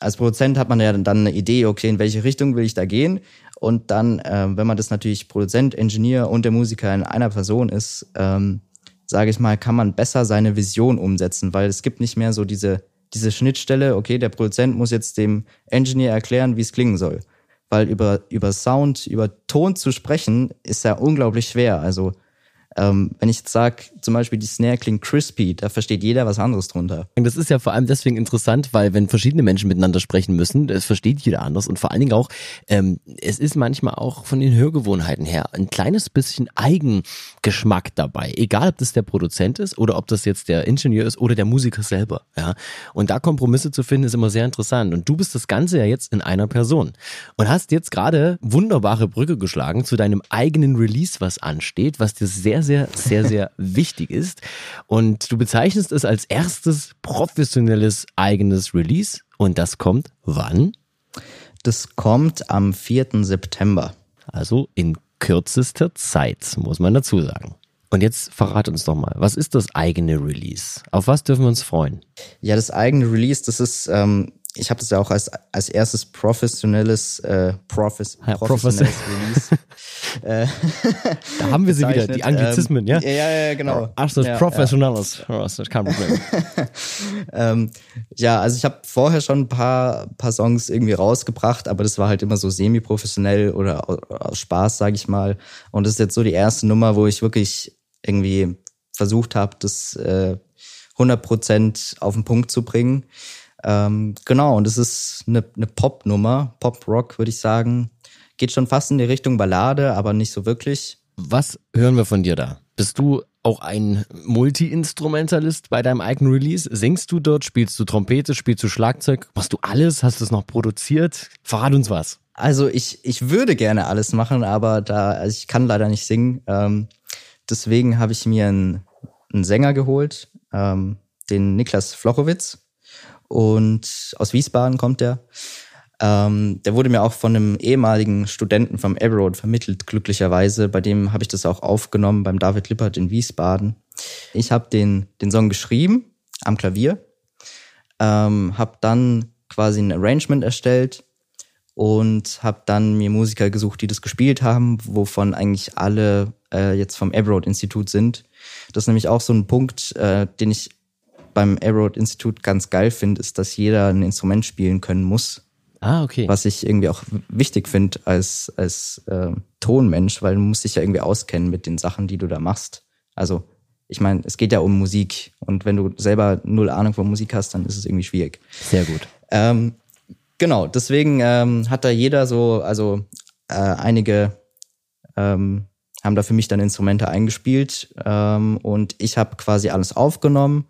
A: als Produzent hat man ja dann eine Idee, okay, in welche Richtung will ich da gehen? Und dann, äh, wenn man das natürlich Produzent, Ingenieur und der Musiker in einer Person ist, ähm, sage ich mal, kann man besser seine Vision umsetzen, weil es gibt nicht mehr so diese, diese Schnittstelle, okay, der Produzent muss jetzt dem Engineer erklären, wie es klingen soll. Weil über, über Sound, über Ton zu sprechen, ist ja unglaublich schwer. Also ähm, wenn ich jetzt sage, zum Beispiel die Snare klingt crispy, da versteht jeder was anderes drunter.
B: Das ist ja vor allem deswegen interessant, weil wenn verschiedene Menschen miteinander sprechen müssen, das versteht jeder anders und vor allen Dingen auch, ähm, es ist manchmal auch von den Hörgewohnheiten her ein kleines bisschen Eigengeschmack dabei. Egal, ob das der Produzent ist oder ob das jetzt der Ingenieur ist oder der Musiker selber. Ja, und da Kompromisse zu finden ist immer sehr interessant. Und du bist das Ganze ja jetzt in einer Person und hast jetzt gerade wunderbare Brücke geschlagen zu deinem eigenen Release, was ansteht, was dir sehr sehr, sehr, sehr, *laughs* sehr wichtig ist. Und du bezeichnest es als erstes professionelles eigenes Release. Und das kommt wann?
A: Das kommt am 4. September.
B: Also in kürzester Zeit, muss man dazu sagen. Und jetzt verrat uns doch mal, was ist das eigene Release? Auf was dürfen wir uns freuen?
A: Ja, das eigene Release, das ist, ähm, ich habe das ja auch als, als erstes professionelles, äh, profes,
B: Ja,
A: professionelles *laughs* Release. äh, *laughs*
B: Da haben wir sie wieder, die
A: bezeichnet.
B: Anglizismen, ja?
A: ähm, Ja, ja, genau.
B: Ach, das
A: ja,
B: Professionelles. Ja. das ist kein Problem. *laughs*
A: Ähm, ja, also ich habe vorher schon ein paar, paar Songs irgendwie rausgebracht, aber das war halt immer so semi-professionell oder au- aus Spaß, sage ich mal. Und das ist jetzt so die erste Nummer, wo ich wirklich irgendwie versucht habe, das äh, 100% auf den Punkt zu bringen. Ähm, genau, und es ist eine, eine Pop-Nummer, Pop-Rock würde ich sagen. Geht schon fast in die Richtung Ballade, aber nicht so wirklich.
B: Was hören wir von dir da? Bist du auch ein Multi-Instrumentalist bei deinem eigenen Release? Singst du dort? Spielst du Trompete? Spielst du Schlagzeug? Machst du alles? Hast du es noch produziert? Verrat uns was.
A: Also ich, ich würde gerne alles machen, aber da, also ich kann leider nicht singen. Ähm, deswegen habe ich mir einen, einen Sänger geholt, ähm, den Niklas Flochowitz. Und aus Wiesbaden kommt der. Ähm, der wurde mir auch von einem ehemaligen Studenten vom Abbey Road vermittelt, glücklicherweise. Bei dem habe ich das auch aufgenommen, beim David Lippert in Wiesbaden. Ich habe den, den Song geschrieben am Klavier, ähm, habe dann quasi ein Arrangement erstellt und habe dann mir Musiker gesucht, die das gespielt haben, wovon eigentlich alle äh, jetzt vom Abbey Road Institut sind. Das ist nämlich auch so ein Punkt, äh, den ich beim Abbey Road Institut ganz geil finde, ist, dass jeder ein Instrument spielen können muss
B: Ah, okay.
A: was ich irgendwie auch wichtig finde als, als äh, Tonmensch, weil du musst dich ja irgendwie auskennen mit den Sachen, die du da machst. Also, ich meine, es geht ja um Musik und wenn du selber null Ahnung von Musik hast, dann ist es irgendwie schwierig.
B: Sehr gut.
A: Ähm, genau, deswegen ähm, hat da jeder so, also äh, einige ähm, haben da für mich dann Instrumente eingespielt ähm, und ich habe quasi alles aufgenommen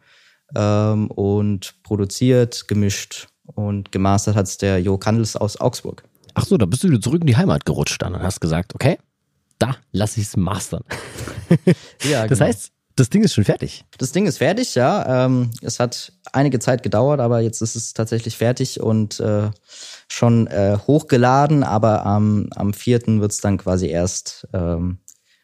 A: ähm, und produziert, gemischt und gemastert hat's der Jo Kandels aus Augsburg.
B: Ach so, da bist du wieder zurück in die Heimat gerutscht dann und hast gesagt, okay, da lass ich es mastern. *laughs*
A: Ja,
B: Das heißt, das Ding ist schon fertig.
A: Das Ding ist fertig, ja. Ähm, es hat einige Zeit gedauert, aber jetzt ist es tatsächlich fertig und äh, schon äh, hochgeladen, aber am, am 4. wird's dann quasi erst ähm,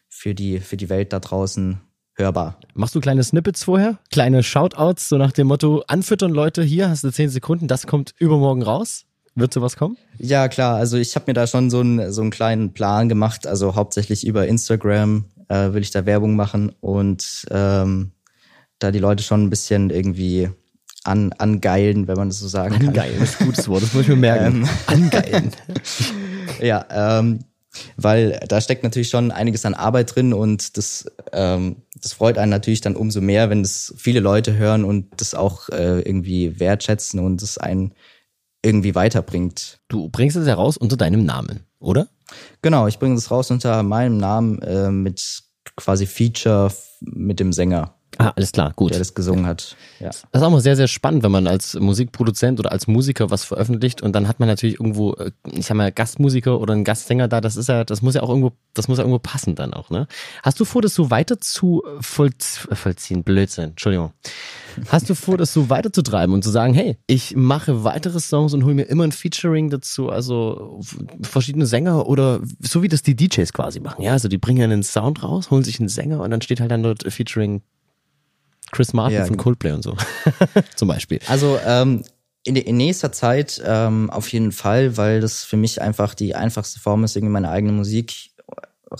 A: für, die, für die Welt da draußen hörbar.
B: Machst du kleine Snippets vorher? Kleine Shoutouts, so nach dem Motto, anfüttern Leute, hier hast du 10 Sekunden, das kommt übermorgen raus. Wird sowas kommen?
A: Ja, klar. Also ich habe mir da schon so, einen so einen kleinen Plan gemacht. Also hauptsächlich über Instagram äh, will ich da Werbung machen und ähm, da die Leute schon ein bisschen irgendwie an, angeilen, wenn man das so sagen kann.
B: Angeilen ist ein gutes Wort, das muss ich mir merken. *laughs* Angeilen. *laughs*
A: Ja, ähm, weil da steckt natürlich schon einiges an Arbeit drin und das, ähm, das freut einen natürlich dann umso mehr, wenn das viele Leute hören und das auch äh, irgendwie wertschätzen und es einen irgendwie weiterbringt.
B: Du bringst es heraus unter deinem Namen, oder?
A: Genau, ich bringe das raus unter meinem Namen äh, mit quasi Feature mit dem Sänger,
B: Ah, alles klar, gut.
A: der das gesungen hat. Ja.
B: Das ist auch mal sehr, sehr spannend, wenn man als Musikproduzent oder als Musiker was veröffentlicht und dann hat man natürlich irgendwo, äh, ich sag mal, Gastmusiker oder einen Gastsänger da, das ist ja, das muss ja auch irgendwo, das muss ja irgendwo passen dann auch, ne? Hast du vor, das so weiter zu vollz äh, vollziehen? Blödsinn, Entschuldigung. Hast du vor, das so weiterzutreiben und zu sagen, hey, ich mache weitere Songs und hole mir immer ein Featuring dazu, also verschiedene Sänger oder so wie das die DJs quasi machen, ja? Also die bringen einen Sound raus, holen sich einen Sänger und dann steht halt dann dort Featuring Chris Martin
A: Ja,
B: von
A: genau.
B: Coldplay und so. *laughs* Zum Beispiel.
A: Also ähm, in, in nächster Zeit ähm, auf jeden Fall, weil das für mich einfach die einfachste Form ist, irgendwie meine eigene Musik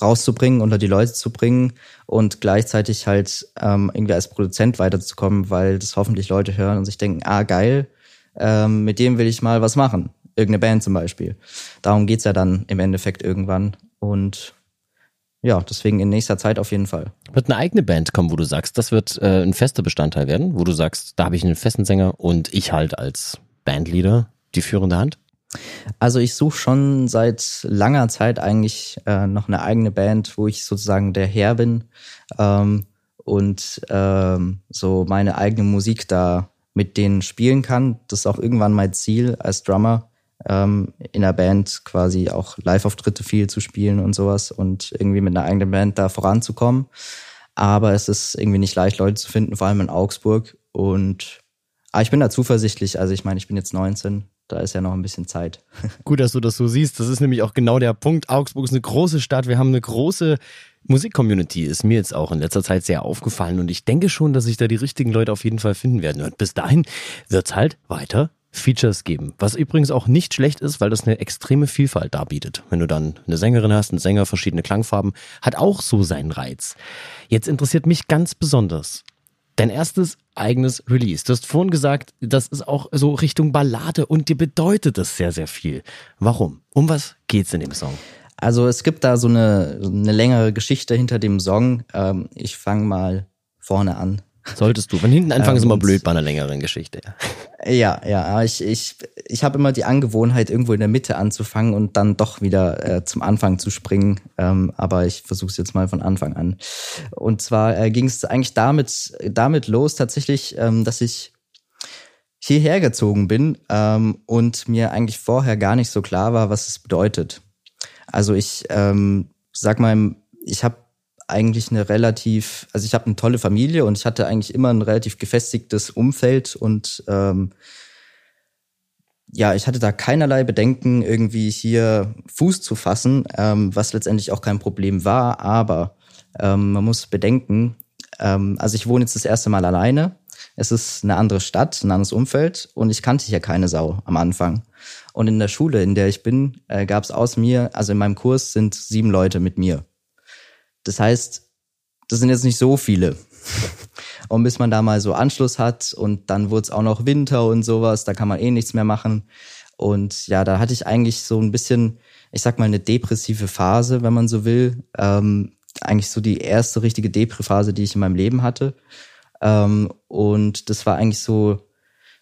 A: rauszubringen, unter die Leute zu bringen und gleichzeitig halt ähm, irgendwie als Produzent weiterzukommen, weil das hoffentlich Leute hören und sich denken, ah geil, ähm, mit dem will ich mal was machen. Irgendeine Band zum Beispiel. Darum geht's ja dann im Endeffekt irgendwann. Und ja, deswegen in nächster Zeit auf jeden Fall.
B: Wird eine eigene Band kommen, wo du sagst, das wird äh, ein fester Bestandteil werden, wo du sagst, da habe ich einen festen Sänger und ich halt als Bandleader die führende Hand?
A: Also ich suche schon seit langer Zeit eigentlich äh, noch eine eigene Band, wo ich sozusagen der Herr bin ähm, und ähm, so meine eigene Musik da mit denen spielen kann. Das ist auch irgendwann mein Ziel als Drummer, ähm, in der Band quasi auch Live-Auftritte viel zu spielen und sowas und irgendwie mit einer eigenen Band da voranzukommen. Aber es ist irgendwie nicht leicht, Leute zu finden, vor allem in Augsburg. Und aber ich bin da zuversichtlich. Also ich meine, ich bin jetzt 19. Da ist ja noch ein bisschen Zeit. *laughs*
B: Gut, dass du das so siehst. Das ist nämlich auch genau der Punkt. Augsburg ist eine große Stadt. Wir haben eine große Musikcommunity. Ist mir jetzt auch in letzter Zeit sehr aufgefallen. Und ich denke schon, dass sich da die richtigen Leute auf jeden Fall finden werden. Und bis dahin wird's halt weiter Features geben. Was übrigens auch nicht schlecht ist, weil das eine extreme Vielfalt darbietet. Wenn du dann eine Sängerin hast, einen Sänger, verschiedene Klangfarben, hat auch so seinen Reiz. Jetzt interessiert mich ganz besonders dein erstes eigenes Release. Du hast vorhin gesagt, das ist auch so Richtung Ballade und dir bedeutet das sehr, sehr viel. Warum? Um was geht's in dem Song?
A: Also es gibt da so eine, eine längere Geschichte hinter dem Song. Ähm, ich fange mal vorne an.
B: Solltest du. Wenn hinten anfangen, ist immer blöd bei einer längeren Geschichte.
A: Ja, ja, ich, ich, ich habe immer die Angewohnheit, irgendwo in der Mitte anzufangen und dann doch wieder äh, zum Anfang zu springen. Ähm, aber ich versuche es jetzt mal von Anfang an. Und zwar äh, ging es eigentlich damit, damit los, tatsächlich, ähm, dass ich hierher gezogen bin ähm, und mir eigentlich vorher gar nicht so klar war, was es bedeutet. Also ich ähm, sag mal, ich habe eigentlich eine relativ, also ich habe eine tolle Familie und ich hatte eigentlich immer ein relativ gefestigtes Umfeld und ähm, ja, ich hatte da keinerlei Bedenken, irgendwie hier Fuß zu fassen, ähm, was letztendlich auch kein Problem war, aber ähm, man muss bedenken, ähm, also ich wohne jetzt das erste Mal alleine. Es ist eine andere Stadt, ein anderes Umfeld und ich kannte hier keine Sau am Anfang. Und in der Schule, in der ich bin, äh, gab es aus mir, also in meinem Kurs sind sieben Leute mit mir. Das heißt, das sind jetzt nicht so viele. Und bis man da mal so Anschluss hat und dann wurde es auch noch Winter und sowas, da kann man eh nichts mehr machen. Und ja, da hatte ich eigentlich so ein bisschen, ich sag mal, eine depressive Phase, wenn man so will. Ähm, eigentlich so die erste richtige Depri-Phase, die ich in meinem Leben hatte. Ähm, und das war eigentlich so,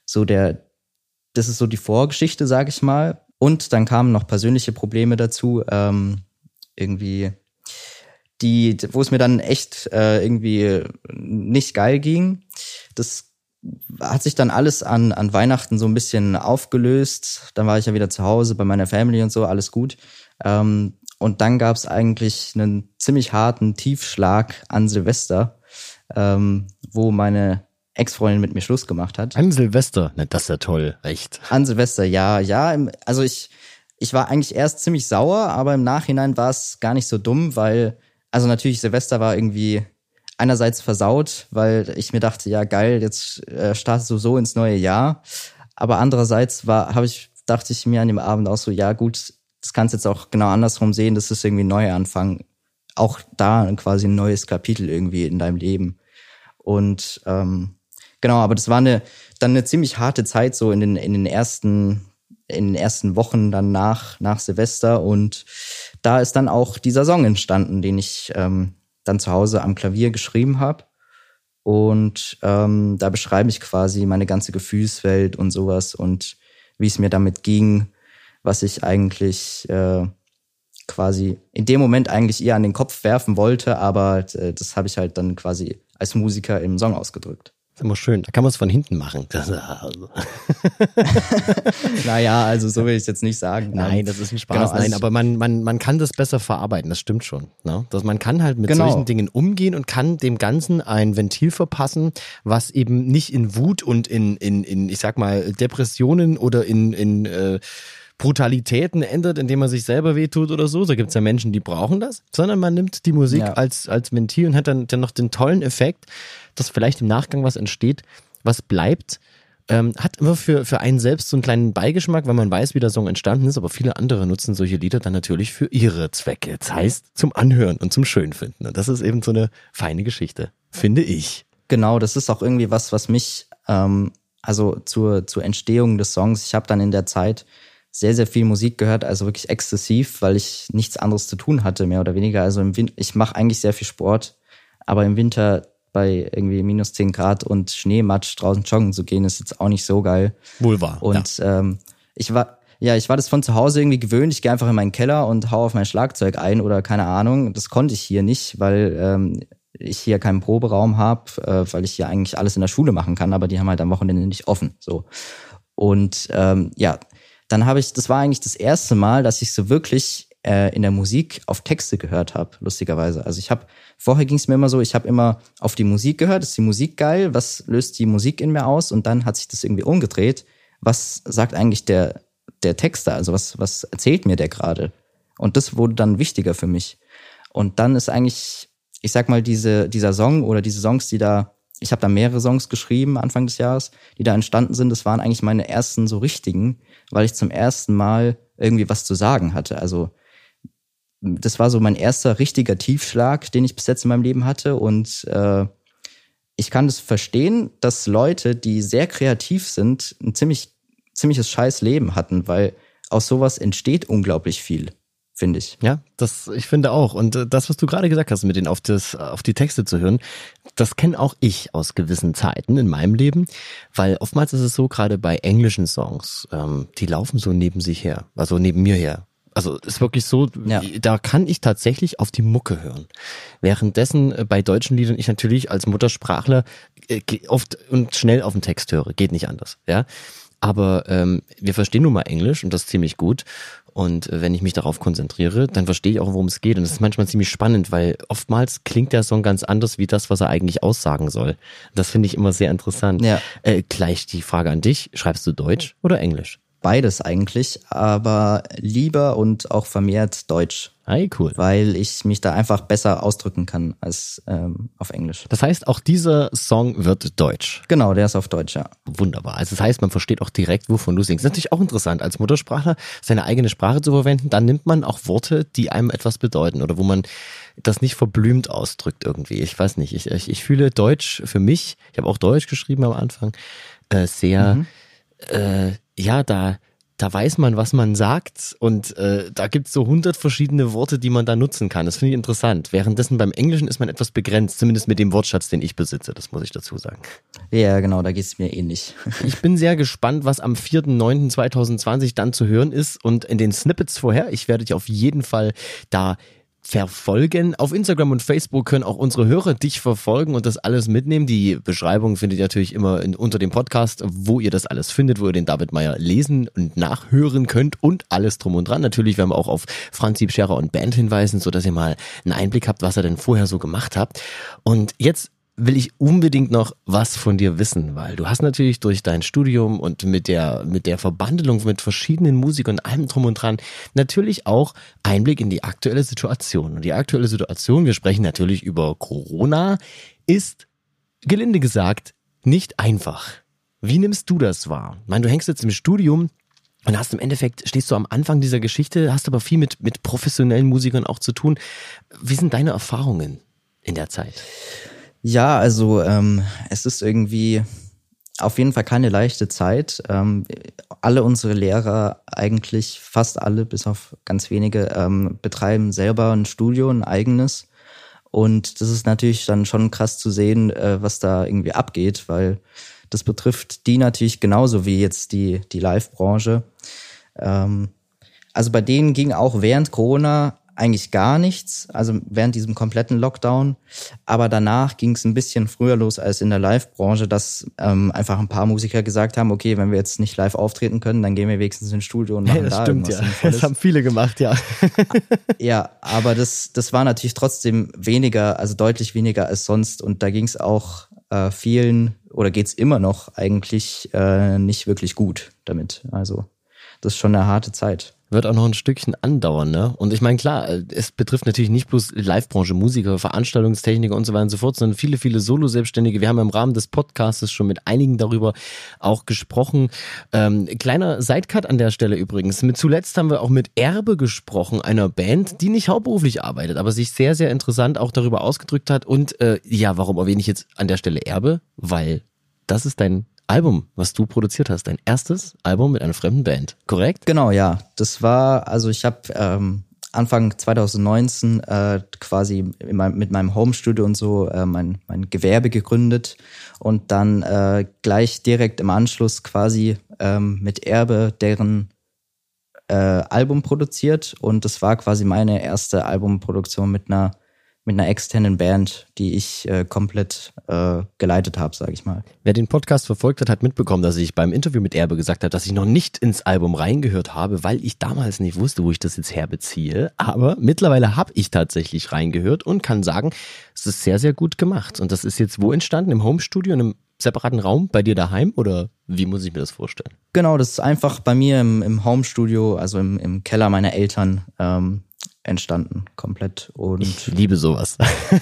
A: so der, das ist so die Vorgeschichte, sag ich mal. Und dann kamen noch persönliche Probleme dazu. Ähm, irgendwie die, wo es mir dann echt äh, irgendwie nicht geil ging. Das hat sich dann alles an, an Weihnachten so ein bisschen aufgelöst. Dann war ich ja wieder zu Hause bei meiner Family und so, alles gut. Ähm, und dann gab es eigentlich einen ziemlich harten Tiefschlag an Silvester, ähm, wo meine Ex-Freundin mit mir Schluss gemacht hat.
B: An Silvester, ne, das ist ja toll, echt.
A: An Silvester, ja, ja. Also ich, ich war eigentlich erst ziemlich sauer, aber im Nachhinein war es gar nicht so dumm, weil also natürlich, Silvester war irgendwie einerseits versaut, weil ich mir dachte, ja geil, jetzt äh, startest du so ins neue Jahr. Aber andererseits war, habe ich, dachte ich mir an dem Abend auch so, ja gut, das kannst jetzt auch genau andersrum sehen, das ist irgendwie ein neuer Anfang. Auch da quasi ein neues Kapitel irgendwie in deinem Leben. Und ähm, genau, aber das war eine dann eine ziemlich harte Zeit so in den in den ersten in den ersten Wochen dann nach nach Silvester und da ist dann auch dieser Song entstanden, den ich ähm, dann zu Hause am Klavier geschrieben habe. Und ähm, da beschreibe ich quasi meine ganze Gefühlswelt und sowas und wie es mir damit ging, was ich eigentlich äh, quasi in dem Moment eigentlich eher an den Kopf werfen wollte, aber äh, das habe ich halt dann quasi als Musiker im Song ausgedrückt.
B: Ist immer schön. Da kann man es von hinten machen. *laughs* *laughs*
A: naja, also so will ich es jetzt nicht sagen.
B: Nein, das ist ein Spaß. Genau, also Nein, aber man, man, man kann das besser verarbeiten, das stimmt schon. Ne? Dass man kann halt mit genau. solchen Dingen umgehen und kann dem Ganzen ein Ventil verpassen, was eben nicht in Wut und in, in, in ich sag mal, Depressionen oder in, in äh, Brutalitäten ändert, indem man sich selber wehtut oder so. Da gibt's ja Menschen, die brauchen das, sondern man nimmt die Musik ja. als, als Ventil und hat dann, dann noch den tollen Effekt, dass vielleicht im Nachgang was entsteht, was bleibt. Ähm, hat immer für, für einen selbst so einen kleinen Beigeschmack, weil man weiß, wie der Song entstanden ist, aber viele andere nutzen solche Lieder dann natürlich für ihre Zwecke. Das heißt, zum Anhören und zum Schönfinden. Und das ist eben so eine feine Geschichte, finde ich.
A: Genau, das ist auch irgendwie was, was mich, ähm, also zur, zur Entstehung des Songs, ich habe dann in der Zeit sehr, sehr viel Musik gehört, also wirklich exzessiv, weil ich nichts anderes zu tun hatte, mehr oder weniger. Also im Winter, ich mache eigentlich sehr viel Sport, aber im Winter bei irgendwie minus 10 Grad und Schneematsch draußen joggen zu gehen, ist jetzt auch nicht so geil.
B: Wohl wahr.
A: Und ja. ähm, ich war, ja, ich war das von zu Hause irgendwie gewöhnt. Ich gehe einfach in meinen Keller und hau auf mein Schlagzeug ein oder keine Ahnung. Das konnte ich hier nicht, weil ähm, ich hier keinen Proberaum habe, äh, weil ich hier eigentlich alles in der Schule machen kann, aber die haben halt am Wochenende nicht offen. So. Und ähm, ja, dann habe ich, das war eigentlich das erste Mal, dass ich so wirklich äh, in der Musik auf Texte gehört habe, lustigerweise. Also ich habe, vorher ging es mir immer so, ich habe immer auf die Musik gehört, ist die Musik geil, was löst die Musik in mir aus? Und dann hat sich das irgendwie umgedreht. Was sagt eigentlich der, der Texter? Also was, was erzählt mir der gerade? Und das wurde dann wichtiger für mich. Und dann ist eigentlich, ich sag mal, diese, dieser Song oder diese Songs, die da, ich habe da mehrere Songs geschrieben Anfang des Jahres, die da entstanden sind, das waren eigentlich meine ersten so richtigen, weil ich zum ersten Mal irgendwie was zu sagen hatte. Also das war so mein erster richtiger Tiefschlag, den ich bis jetzt in meinem Leben hatte. Und äh, ich kann das verstehen, dass Leute, die sehr kreativ sind, ein ziemlich, ziemliches scheiß Leben hatten, weil aus sowas entsteht unglaublich viel finde ich.
B: Ja, das ich finde auch. Und äh, das, was du gerade gesagt hast, mit den auf das auf die Texte zu hören, das kenne auch ich aus gewissen Zeiten in meinem Leben, weil oftmals ist es so, gerade bei englischen Songs, ähm, die laufen so neben sich her, also neben mir her. Also ist wirklich so, ja. da kann ich tatsächlich auf die Mucke hören. Währenddessen äh, bei deutschen Liedern ich natürlich als Muttersprachler äh, oft und schnell auf den Text höre, geht nicht anders, ja. Aber ähm, wir verstehen nun mal Englisch und das ziemlich gut. Und äh, wenn ich mich darauf konzentriere, dann verstehe ich auch, worum es geht. Und das ist manchmal ziemlich spannend, weil oftmals klingt der Song ganz anders wie das, was er eigentlich aussagen soll. Das finde ich immer sehr interessant. Ja. Äh, gleich die Frage an dich. Schreibst du Deutsch oder Englisch?
A: Beides eigentlich, aber lieber und auch vermehrt Deutsch.
B: Hey, cool.
A: Weil ich mich da einfach besser ausdrücken kann als ähm, auf Englisch.
B: Das heißt, auch dieser Song wird deutsch.
A: Genau, der ist auf Deutsch, ja.
B: Wunderbar. Also das heißt, man versteht auch direkt, wovon du singst. Das ist natürlich auch interessant, als Muttersprachler seine eigene Sprache zu verwenden. Dann nimmt man auch Worte, die einem etwas bedeuten oder wo man das nicht verblümt ausdrückt irgendwie. Ich weiß nicht. Ich, ich, ich fühle Deutsch für mich, ich habe auch Deutsch geschrieben am Anfang, äh, sehr mhm. äh, ja, da, da weiß man, was man sagt und äh, da gibt's so hundert verschiedene Worte, die man da nutzen kann. Das finde ich interessant. Währenddessen beim Englischen ist man etwas begrenzt, zumindest mit dem Wortschatz, den ich besitze, das muss ich dazu sagen.
A: Ja, genau, da geht's mir ähnlich. *laughs*
B: ich bin sehr gespannt, was am 4.9.2020 dann zu hören ist und in den Snippets vorher, ich werde dich auf jeden Fall da verfolgen. Auf Instagram und Facebook können auch unsere Hörer dich verfolgen und das alles mitnehmen. Die Beschreibung findet ihr natürlich immer in, unter dem Podcast, wo ihr das alles findet, wo ihr den David Meyer lesen und nachhören könnt und alles drum und dran. Natürlich werden wir auch auf Franz Scherer und Band hinweisen, so dass ihr mal einen Einblick habt, was er denn vorher so gemacht hat. Und jetzt will ich unbedingt noch was von dir wissen, weil du hast natürlich durch dein Studium und mit der, mit der Verbandelung mit verschiedenen Musikern und allem drum und dran natürlich auch Einblick in die aktuelle Situation. Und die aktuelle Situation, wir sprechen natürlich über Corona, ist, gelinde gesagt, nicht einfach. Wie nimmst du das wahr? Ich meine, du hängst jetzt im Studium und hast im Endeffekt, stehst du am Anfang dieser Geschichte, hast aber viel mit, mit professionellen Musikern auch zu tun. Wie sind deine Erfahrungen in der Zeit?
A: Ja, also ähm, es ist irgendwie auf jeden Fall keine leichte Zeit. Ähm, alle unsere Lehrer, eigentlich fast alle, bis auf ganz wenige, ähm, betreiben selber ein Studio, ein eigenes. Und das ist natürlich dann schon krass zu sehen, äh, was da irgendwie abgeht, weil das betrifft die natürlich genauso wie jetzt die, die Live-Branche. Ähm, also bei denen ging auch während Corona eigentlich gar nichts, also während diesem kompletten Lockdown. Aber danach ging es ein bisschen früher los als in der Live-Branche, dass ähm, einfach ein paar Musiker gesagt haben, okay, wenn wir jetzt nicht live auftreten können, dann gehen wir wenigstens ins Studio und machen ja, das da stimmt,
B: ja. Das haben viele gemacht, ja. *laughs*
A: ja, aber das, das war natürlich trotzdem weniger, also deutlich weniger als sonst. Und da ging es auch äh, vielen oder geht's immer noch eigentlich äh, nicht wirklich gut damit. Also das ist schon eine harte Zeit
B: wird auch noch ein Stückchen andauern, ne? Und ich meine, klar, es betrifft natürlich nicht bloß Livebranche, Musiker, Veranstaltungstechniker und so weiter und so fort, sondern viele, viele Solo-Selbstständige. Wir haben im Rahmen des Podcasts schon mit einigen darüber auch gesprochen. Ähm, kleiner Sidecut an der Stelle übrigens. Mit zuletzt haben wir auch mit Erbe gesprochen, einer Band, die nicht hauptberuflich arbeitet, aber sich sehr, sehr interessant auch darüber ausgedrückt hat. Und äh, ja, warum erwähne ich jetzt an der Stelle Erbe? Weil das ist dein Album, was du produziert hast, dein erstes Album mit einer fremden Band, korrekt?
A: Genau, ja. Das war, also ich habe ähm, Anfang 2019 äh, quasi meinem, mit meinem Homestudio und so äh, mein, mein Gewerbe gegründet und dann äh, gleich direkt im Anschluss quasi ähm, mit Erbe deren äh, Album produziert und das war quasi meine erste Albumproduktion mit einer mit einer externen Band, die ich äh, komplett äh, geleitet habe, sage ich mal.
B: Wer den Podcast verfolgt hat, hat mitbekommen, dass ich beim Interview mit Erbe gesagt habe, dass ich noch nicht ins Album reingehört habe, weil ich damals nicht wusste, wo ich das jetzt herbeziehe. Aber mittlerweile habe ich tatsächlich reingehört und kann sagen, es ist sehr, sehr gut gemacht. Und das ist jetzt wo entstanden? Im Homestudio, in einem separaten Raum bei dir daheim oder wie muss ich mir das vorstellen?
A: Genau, das ist einfach bei mir im, im Homestudio, also im, im Keller meiner Eltern. Ähm, entstanden, komplett. Und
B: ich liebe sowas.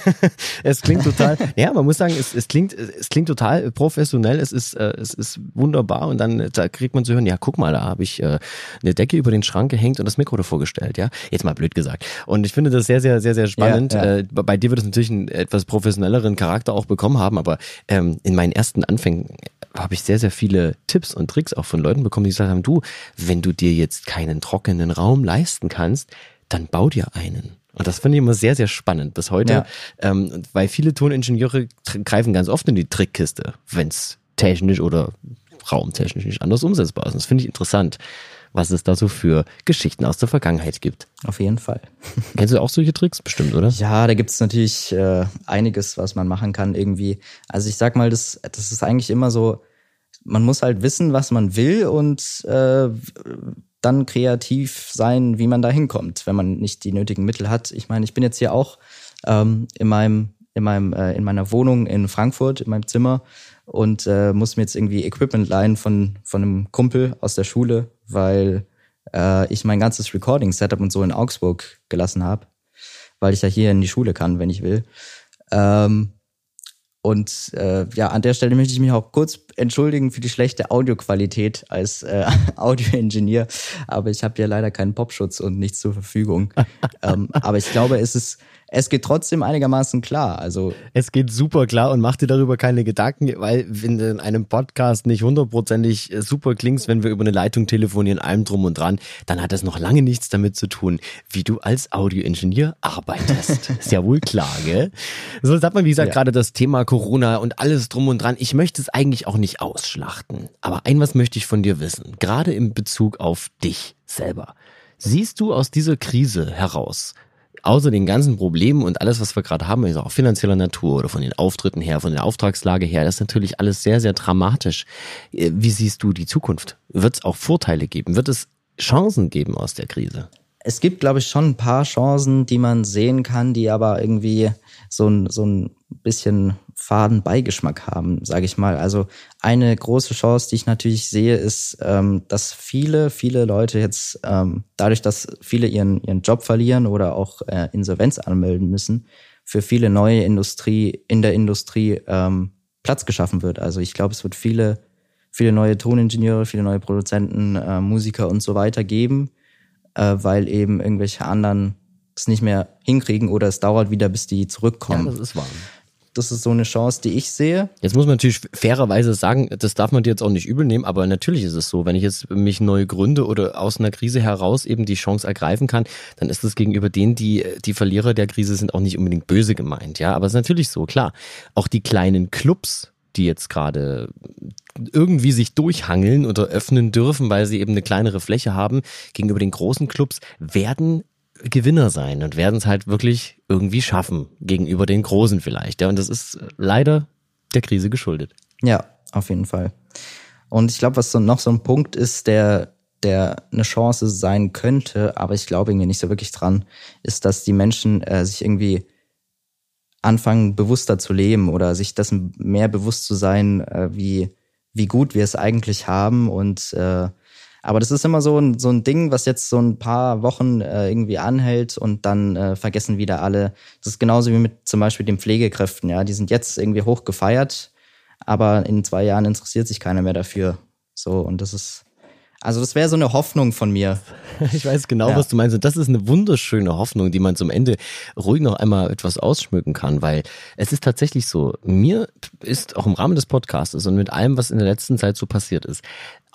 B: *laughs* es klingt total, *laughs* ja, man muss sagen, es, es klingt, es klingt total professionell, es ist, äh, es ist wunderbar und dann da kriegt man zu hören, ja, guck mal, da habe ich äh, eine Decke über den Schrank gehängt und das Mikro davor gestellt, ja. Jetzt mal blöd gesagt. Und ich finde das sehr, sehr, sehr, sehr spannend. Ja, ja. Äh, bei dir wird es natürlich einen etwas professionelleren Charakter auch bekommen haben, aber ähm, in meinen ersten Anfängen habe ich sehr, sehr viele Tipps und Tricks auch von Leuten bekommen, die gesagt haben, du, wenn du dir jetzt keinen trockenen Raum leisten kannst, dann bau dir einen. Und das finde ich immer sehr, sehr spannend bis heute, ja. ähm, weil viele Toningenieure greifen ganz oft in die Trickkiste, wenn es technisch oder raumtechnisch nicht anders umsetzbar ist. Und das finde ich interessant, was es da so für Geschichten aus der Vergangenheit gibt.
A: Auf jeden Fall. *laughs*
B: Kennst du auch solche Tricks bestimmt, oder?
A: Ja, da gibt es natürlich äh, einiges, was man machen kann irgendwie. Also ich sag mal, das, das ist eigentlich immer so, man muss halt wissen, was man will und äh, dann kreativ sein, wie man da hinkommt, wenn man nicht die nötigen Mittel hat. Ich meine, ich bin jetzt hier auch ähm, in meinem in meinem äh, in meiner Wohnung in Frankfurt in meinem Zimmer und äh, muss mir jetzt irgendwie Equipment leihen von von einem Kumpel aus der Schule, weil äh, ich mein ganzes Recording Setup und so in Augsburg gelassen habe, weil ich ja hier in die Schule kann, wenn ich will. Ähm, und äh, ja, an der Stelle möchte ich mich auch kurz entschuldigen für die schlechte Audioqualität als äh, *laughs* Audioingenieur. Aber ich habe ja leider keinen Popschutz und nichts zur Verfügung. *laughs* ähm, aber ich glaube, es ist es geht trotzdem einigermaßen klar. Also
B: es geht super klar und mach dir darüber keine Gedanken, weil wenn du in einem Podcast nicht hundertprozentig äh, super klingst, wenn wir über eine Leitung telefonieren, allem drum und dran, dann hat das noch lange nichts damit zu tun, wie du als Audioingenieur arbeitest. *laughs* Ist ja wohl klar, gell? So, jetzt hat man, wie gesagt, ja. gerade das Thema Corona und alles drum und dran. Ich möchte es eigentlich auch nicht ausschlachten. Aber ein was möchte ich von dir wissen, gerade in Bezug auf dich selber. Siehst du aus dieser Krise heraus außer den ganzen Problemen und alles, was wir gerade haben, ist auch finanzieller Natur oder von den Auftritten her, von der Auftragslage her, das ist natürlich alles sehr, sehr dramatisch. Äh, wie siehst du die Zukunft? Wird es auch Vorteile geben? Wird es Chancen geben aus der Krise?
A: Es gibt, glaube ich, schon ein paar Chancen, die man sehen kann, die aber irgendwie so ein, so ein bisschen faden Beigeschmack haben, sage ich mal. Also eine große Chance, die ich natürlich sehe, ist, ähm, dass viele, viele Leute jetzt ähm, dadurch, dass viele ihren ihren Job verlieren oder auch äh, Insolvenz anmelden müssen, für viele neue Industrie in der Industrie ähm, Platz geschaffen wird. Also ich glaube, es wird viele viele neue Toningenieure, viele neue Produzenten, äh, Musiker und so weiter geben, äh, weil eben irgendwelche anderen es nicht mehr hinkriegen oder es dauert wieder, bis die zurückkommen.
B: Ja, das ist wahr
A: das ist so eine Chance, die ich sehe.
B: Jetzt muss man natürlich fairerweise sagen, das darf man dir jetzt auch nicht übel nehmen, aber natürlich ist es so, wenn ich jetzt mich neu gründe oder aus einer Krise heraus eben die Chance ergreifen kann, dann ist das gegenüber denen, die die Verlierer der Krise sind, auch nicht unbedingt böse gemeint, ja, aber es ist natürlich so, klar. Auch die kleinen Clubs, die jetzt gerade irgendwie sich durchhangeln oder öffnen dürfen, weil sie eben eine kleinere Fläche haben, gegenüber den großen Clubs, werden Gewinner sein und werden es halt wirklich irgendwie schaffen, gegenüber den Großen vielleicht. Ja, und das ist leider der Krise geschuldet.
A: Ja, auf jeden Fall. Und ich glaube, was so noch so ein Punkt ist, der, der eine Chance sein könnte, aber ich glaube irgendwie nicht so wirklich dran, ist, dass die Menschen äh, sich irgendwie anfangen, bewusster zu leben oder sich dessen mehr bewusst zu sein, äh, wie, wie gut wir es eigentlich haben und äh, aber das ist immer so ein, so ein Ding, was jetzt so ein paar Wochen äh, irgendwie anhält und dann äh, vergessen wieder alle. Das ist genauso wie mit zum Beispiel den Pflegekräften, ja. Die sind jetzt irgendwie hoch gefeiert, aber in zwei Jahren interessiert sich keiner mehr dafür. So, und das ist, also das wäre so eine Hoffnung von mir. *laughs*
B: Ich weiß genau, ja. was du meinst. Und das ist eine wunderschöne Hoffnung, die man zum Ende ruhig noch einmal etwas ausschmücken kann, weil es ist tatsächlich so, mir ist auch im Rahmen des Podcasts und mit allem, was in der letzten Zeit so passiert ist,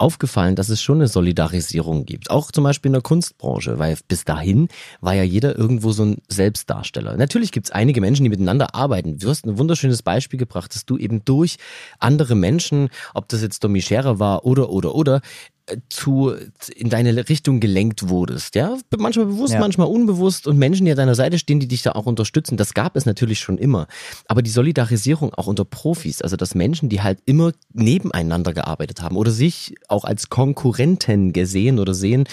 B: aufgefallen, dass es schon eine Solidarisierung gibt. Auch zum Beispiel in der Kunstbranche, weil bis dahin war ja jeder irgendwo so ein Selbstdarsteller. Natürlich gibt es einige Menschen, die miteinander arbeiten. Du hast ein wunderschönes Beispiel gebracht, dass du eben durch andere Menschen, ob das jetzt Domi Scherer war oder, oder, oder, zu in deine Richtung gelenkt wurdest, ja, manchmal bewusst, ja. manchmal unbewusst und Menschen, die an deiner Seite stehen, die dich da auch unterstützen, das gab es natürlich schon immer. Aber die Solidarisierung auch unter Profis, also dass Menschen, die halt immer nebeneinander gearbeitet haben oder sich auch als Konkurrenten gesehen oder sehen,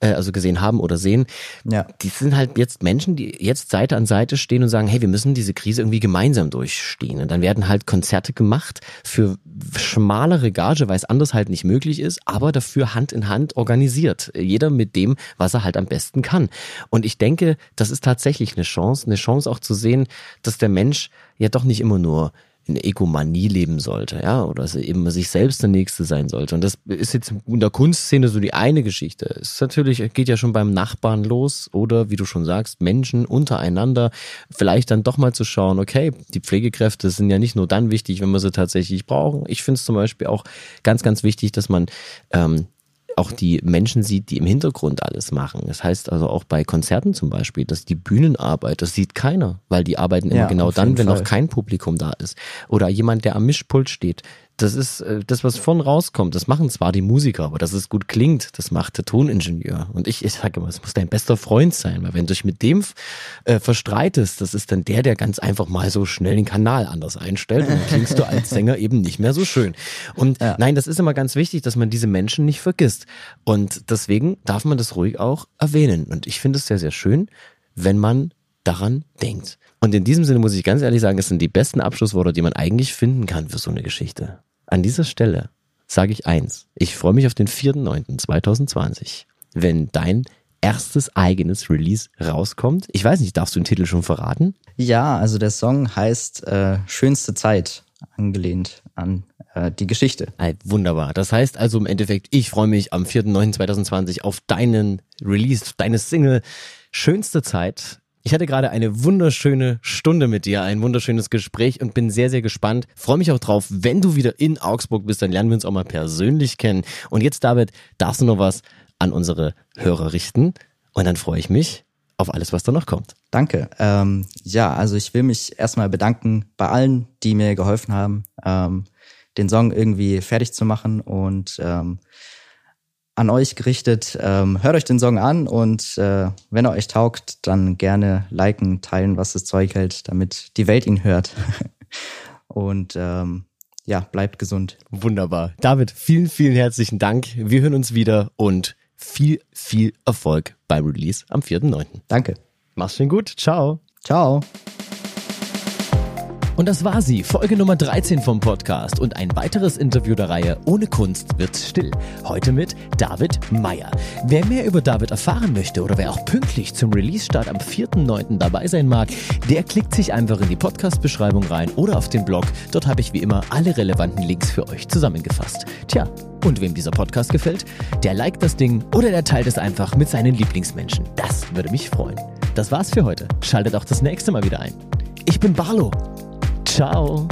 B: äh, also gesehen haben oder sehen, ja. die sind halt jetzt Menschen, die jetzt Seite an Seite stehen und sagen, hey, wir müssen diese Krise irgendwie gemeinsam durchstehen. Und dann werden halt Konzerte gemacht für schmalere Gage, weil es anders halt nicht möglich ist, aber dafür Hand in Hand organisiert. Jeder mit dem, was er halt am besten kann. Und ich denke, das ist tatsächlich eine Chance, eine Chance auch zu sehen, dass der Mensch ja doch nicht immer nur in Egomanie leben sollte, ja, oder dass er eben sich selbst der Nächste sein sollte. Und das ist jetzt in der Kunstszene so die eine Geschichte. Es ist natürlich, geht ja schon beim Nachbarn los oder wie du schon sagst, Menschen untereinander vielleicht dann doch mal zu schauen, okay, die Pflegekräfte sind ja nicht nur dann wichtig, wenn wir sie tatsächlich brauchen. Ich finde es zum Beispiel auch ganz, ganz wichtig, dass man ähm, auch die Menschen sieht, die im Hintergrund alles machen. Das heißt also auch bei Konzerten zum Beispiel, dass die Bühnenarbeit, das sieht keiner, weil die arbeiten immer ja, genau dann, wenn Fall. auch kein Publikum da ist. Oder jemand, der am Mischpult steht, das ist äh, das, was von rauskommt. Das machen zwar die Musiker, aber dass es gut klingt, das macht der Toningenieur. Und ich, ich sage immer, es muss dein bester Freund sein, weil wenn du dich mit dem äh, verstreitest, das ist dann der, der ganz einfach mal so schnell den Kanal anders einstellt und dann klingst du als Sänger *laughs* eben nicht mehr so schön. Und ja. nein, das ist immer ganz wichtig, dass man diese Menschen nicht vergisst. Und deswegen darf man das ruhig auch erwähnen. Und ich finde es sehr, sehr schön, wenn man daran denkt. Und in diesem Sinne muss ich ganz ehrlich sagen, es sind die besten Abschlussworte, die man eigentlich finden kann für so eine Geschichte. An dieser Stelle sage ich eins. Ich freue mich auf den 4.9.2020, wenn dein erstes eigenes Release rauskommt. Ich weiß nicht, darfst du den Titel schon verraten?
A: Ja, also der Song heißt äh, Schönste Zeit, angelehnt an äh, die Geschichte.
B: Hey, wunderbar. Das heißt also im Endeffekt, ich freue mich am 4.9.2020 auf deinen Release, deine Single Schönste Zeit. Ich hatte gerade eine wunderschöne Stunde mit dir, ein wunderschönes Gespräch und bin sehr, sehr gespannt. Freue mich auch drauf, wenn du wieder in Augsburg bist, dann lernen wir uns auch mal persönlich kennen. Und jetzt, David, darfst du noch was an unsere Hörer richten. Und dann freue ich mich auf alles, was da noch kommt.
A: Danke. Ähm, ja, also ich will mich erstmal bedanken bei allen, die mir geholfen haben, ähm, den Song irgendwie fertig zu machen und ähm, an euch gerichtet. Ähm, hört euch den Song an und äh, wenn er euch taugt, dann gerne liken, teilen, was das Zeug hält, damit die Welt ihn hört. *laughs* und ähm, ja, bleibt gesund.
B: Wunderbar. David, vielen, vielen herzlichen Dank. Wir hören uns wieder und viel, viel Erfolg beim Release am 4.9.
A: Danke.
B: Mach's schön gut. Ciao.
A: Ciao.
B: Und das war sie, Folge Nummer 13 vom Podcast und ein weiteres Interview der Reihe Ohne Kunst wird's still. Heute mit David Meyer. Wer mehr über David erfahren möchte oder wer auch pünktlich zum Release-Start am 4.9. dabei sein mag, der klickt sich einfach in die Podcast-Beschreibung rein oder auf den Blog. Dort habe ich wie immer alle relevanten Links für euch zusammengefasst. Tja, und wem dieser Podcast gefällt, der liked das Ding oder der teilt es einfach mit seinen Lieblingsmenschen. Das würde mich freuen. Das war's für heute. Schaltet auch das nächste Mal wieder ein. Ich bin Barlo. Ciao.